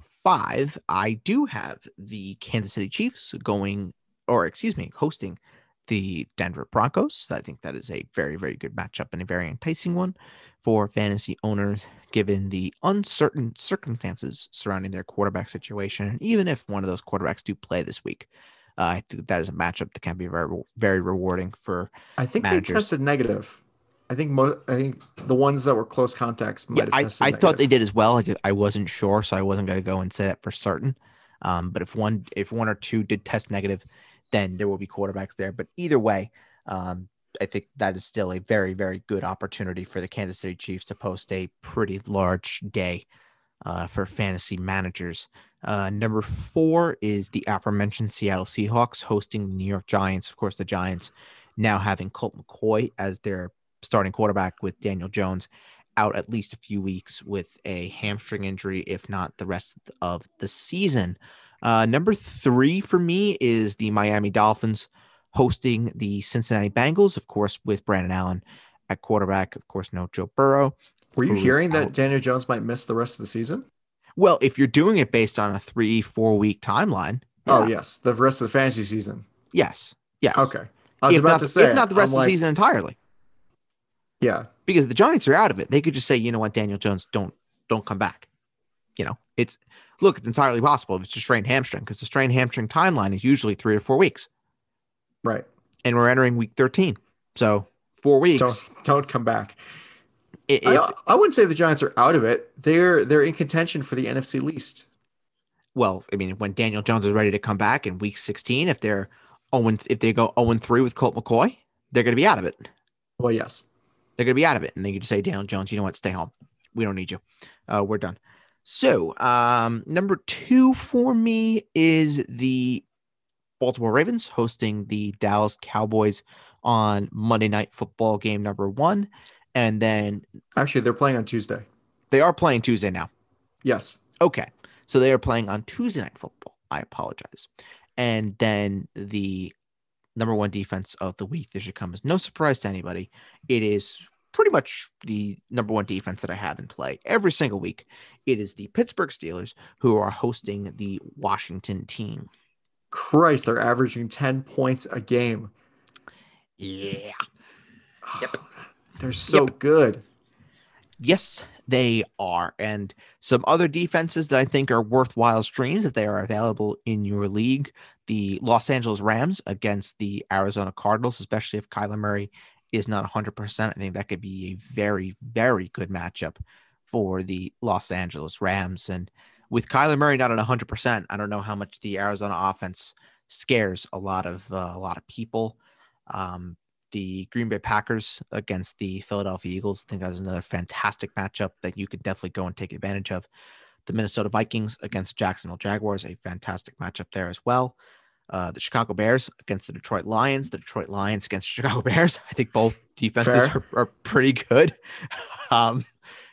five, I do have the Kansas City Chiefs going, or excuse me, hosting the Denver Broncos. I think that is a very, very good matchup and a very enticing one for fantasy owners, given the uncertain circumstances surrounding their quarterback situation. And even if one of those quarterbacks do play this week, uh, I think that is a matchup that can be very, very rewarding for. I think managers. they tested negative. I think most. I think the ones that were close contacts might yeah, I, I thought they did as well. I, just, I wasn't sure, so I wasn't going to go and say that for certain. Um, but if one if one or two did test negative, then there will be quarterbacks there. But either way, Um, I think that is still a very, very good opportunity for the Kansas City Chiefs to post a pretty large day uh, for fantasy managers. Uh, number four is the aforementioned Seattle Seahawks hosting the New York Giants. Of course, the Giants now having Colt McCoy as their starting quarterback with Daniel Jones out at least a few weeks with a hamstring injury, if not the rest of the season. Uh, number three for me is the Miami Dolphins hosting the Cincinnati Bengals, of course, with Brandon Allen at quarterback. Of course, no Joe Burrow. Were you hearing that Daniel Jones might miss the rest of the season? Well, if you're doing it based on a three, four week timeline. Oh, yeah. Oh, yes. The rest of the fantasy season. Yes. Yes. Okay. I was if about not, to say, if not the rest I'm of the season entirely. Yeah. Because the Giants are out of it. They could just say, you know what, Daniel Jones, don't don't come back. You know, it's look, it's entirely possible if it's a strained hamstring because the strained hamstring timeline is usually three or four weeks. Right. And we're entering week 13. So four weeks. Don't, don't come back. If, I, I wouldn't say the Giants are out of it. They're they're in contention for the NFC least. Well, I mean, when Daniel Jones is ready to come back in week 16, if they're 0 if they go 0 3 with Colt McCoy, they're going to be out of it. Well, yes. They're going to be out of it. And they could just say, Daniel Jones, you know what? Stay home. We don't need you. Uh, we're done. So, um, number two for me is the Baltimore Ravens hosting the Dallas Cowboys on Monday Night Football game number one. And then actually, they're playing on Tuesday. They are playing Tuesday now. Yes. Okay. So they are playing on Tuesday Night Football. I apologize. And then the number one defense of the week. This should come as no surprise to anybody. It is pretty much the number one defense that I have in play every single week. It is the Pittsburgh Steelers who are hosting the Washington team. Christ, they're averaging 10 points a game. Yeah. Yep. They're so yep. good. Yes, they are. And some other defenses that I think are worthwhile streams if they are available in your league. The Los Angeles Rams against the Arizona Cardinals, especially if Kyler Murray is not 100%. I think that could be a very, very good matchup for the Los Angeles Rams. And with Kyler Murray not at 100%, I don't know how much the Arizona offense scares a lot of uh, a lot of people. Um, the Green Bay Packers against the Philadelphia Eagles. I think that's another fantastic matchup that you could definitely go and take advantage of. The Minnesota Vikings against Jacksonville Jaguars, a fantastic matchup there as well. Uh, the Chicago Bears against the Detroit Lions, the Detroit Lions against the Chicago Bears. I think both defenses are, are, pretty good. um,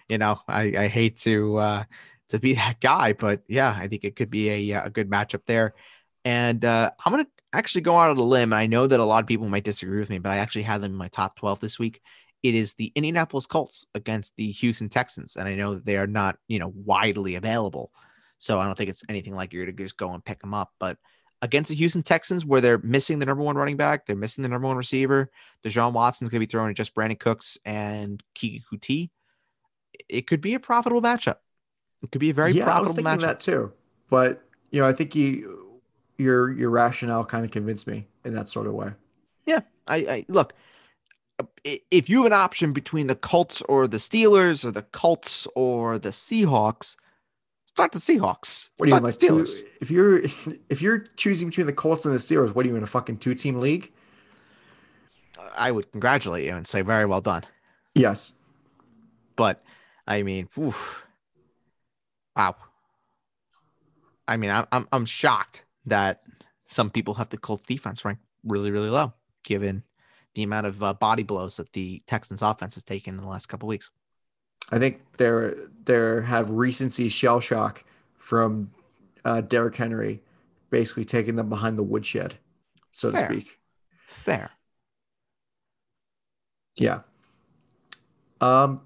you know, I, I hate to uh, to be that guy, but yeah, I think it could be a, a good matchup there. And uh, I'm gonna actually go out on a limb. I know that a lot of people might disagree with me, but I actually had them in my top 12 this week. It is the Indianapolis Colts against the Houston Texans. And I know that they are not, you know, widely available. So I don't think it's anything like you're going to just go and pick them up. But against the Houston Texans, where they're missing the number one running back, they're missing the number one receiver. Deshaun Watson's going to be throwing at just Brandin Cooks and Keke Coutee. It could be a profitable matchup. It could be a very yeah, profitable I was thinking matchup. that too. But you know, I think you your your rationale kind of convinced me in that sort of way. Yeah, I, I look. If you have an option between the Colts or the Steelers, or the Colts or the Seahawks, start the Seahawks. What do you mean, like two, if you're if you're choosing between the Colts and the Steelers, what are you in a fucking two team league? I would congratulate you and say very well done. Yes, but I mean, oof, wow. I mean, I'm I'm, I'm shocked that some people have the Colts defense ranked really, really low, given the amount of uh, body blows that the Texans offense has taken in the last couple weeks. I think they're they have recency shell shock from uh, Derrick Henry, basically taking them behind the woodshed, so Fair. to speak. Fair. Yeah. Um.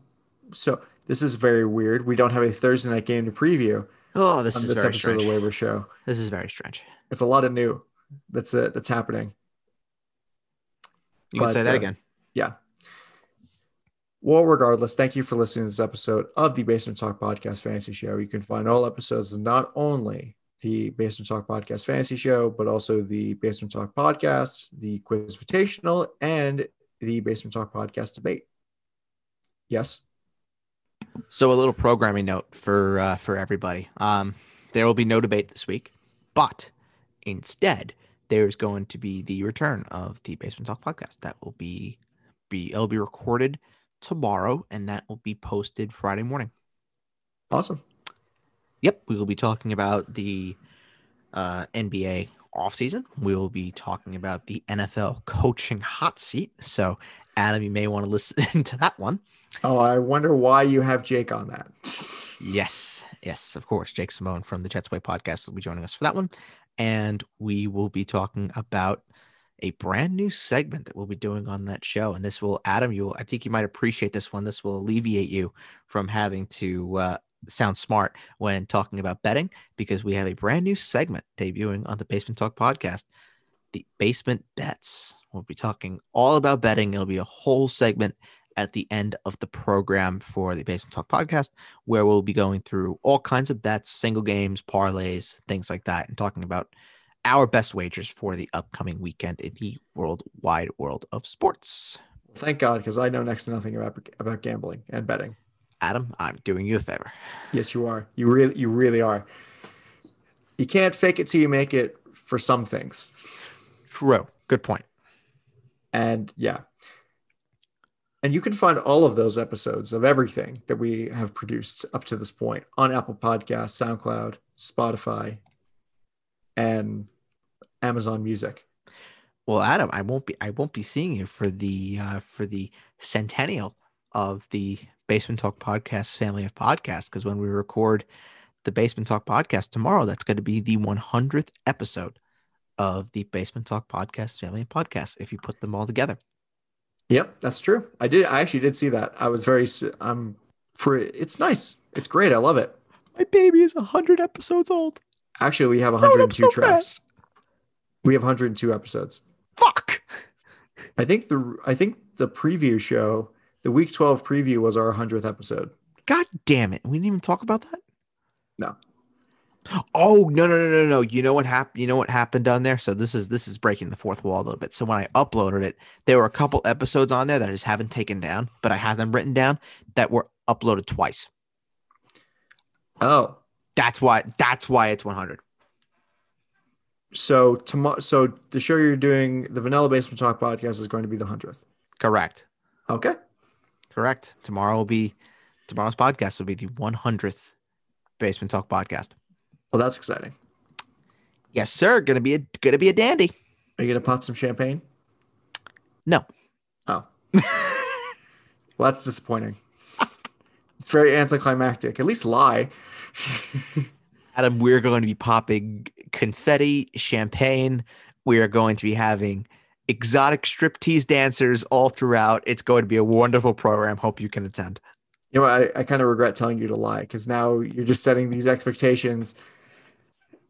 So this is very weird. We don't have a Thursday night game to preview. Oh, this is this very episode strange. of the Waiver Show. This is very strange. It's a lot of new. That's it. That's happening. You but, can say that uh, again. Yeah. Well, regardless, thank you for listening to this episode of the Basement Talk Podcast Fantasy Show. You can find all episodes not only the Basement Talk Podcast Fantasy Show, but also the Basement Talk Podcast, the Quiz Invitational, and the Basement Talk Podcast Debate. Yes. So a little programming note for uh, for everybody. Um, there will be no debate this week, but instead there's going to be the return of the Basement Talk podcast. That will be be it'll be recorded tomorrow, and that will be posted Friday morning. Awesome. Yep, we will be talking about the uh, NBA offseason. We will be talking about the NFL coaching hot seat. So, Adam, you may want to listen to that one. Oh, I wonder why you have Jake on that. yes, yes, of course. Jake Simone from the Jets Way podcast will be joining us for that one. And we will be talking about a brand new segment that we'll be doing on that show. And this will, Adam, you will, I think you might appreciate this one. This will alleviate you from having to uh, sound smart when talking about betting because we have a brand new segment debuting on the Basement Talk podcast, the Basement Bets. We'll be talking all about betting. It'll be a whole segment at the end of the program for the Basement Talk podcast, where we'll be going through all kinds of bets, single games, parlays, things like that, and talking about our best wagers for the upcoming weekend in the worldwide world of sports. Thank God, because I know next to nothing about about gambling and betting. Adam, I'm doing you a favor. Yes, you are. You really, you really are. You can't fake it till you make it for some things. True. Good point. And yeah. And you can find all of those episodes of everything that we have produced up to this point on Apple Podcasts, SoundCloud, Spotify, and Amazon Music. Well, Adam, I won't be I won't be seeing you for the uh, for the centennial of the Basement Talk Podcast family of podcasts because when we record the Basement Talk Podcast tomorrow, that's going to be the 100th episode of the Basement Talk Podcast family of podcasts if you put them all together. Yep, that's true. I did. I actually did see that. I was very. I'm. Pretty, it's nice. It's great. I love it. My baby is 100 episodes old. Actually, we have 102 so tracks. Fast. We have 102 episodes. Fuck. I think the I think the preview show the week 12 preview was our 100th episode. God damn it. We didn't even talk about that? No. Oh, no, no, no, no, no. You know what happened? You know what happened down there? So this is this is breaking the fourth wall a little bit. So when I uploaded it, there were a couple episodes on there that I just haven't taken down, but I have them written down that were uploaded twice. Oh. That's why that's why it's 100. So tomorrow so the show you're doing, the Vanilla Basement Talk podcast is going to be the 100th. Correct. Okay. Correct. Tomorrow will be tomorrow's podcast will be the 100th Basement Talk podcast. Well, that's exciting. Yes, sir. Gonna be a gonna be a dandy. Are you gonna pop some champagne? No. Oh. well, that's disappointing. it's very anticlimactic. At least lie. Adam, we're going to be popping confetti, champagne. We are going to be having exotic striptease dancers all throughout. It's going to be a wonderful program. Hope you can attend. You know, I, I kind of regret telling you to lie because now you're just setting these expectations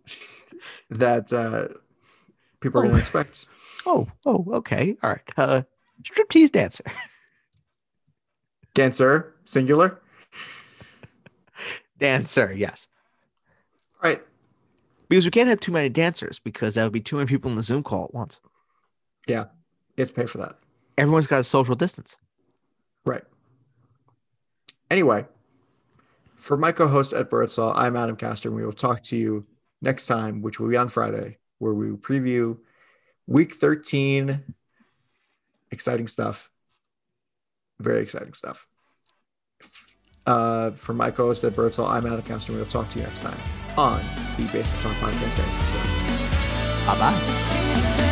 that uh, people are oh. going to expect. Oh, oh, okay. All right. Uh, striptease dancer. Dancer, singular. dancer, yes. Because we can't have too many dancers because that would be too many people in the Zoom call at once. Yeah, you have to pay for that. Everyone's got a social distance. Right. Anyway, for my co-host Ed Birdsall, I'm Adam Castor, and we will talk to you next time, which will be on Friday, where we will preview Week 13. Exciting stuff. Very exciting stuff. Uh, for my co-host Ed Birdsall, I'm Adam Castor, and we will talk to you next time on the Basement Talk Podcast. Bye bye.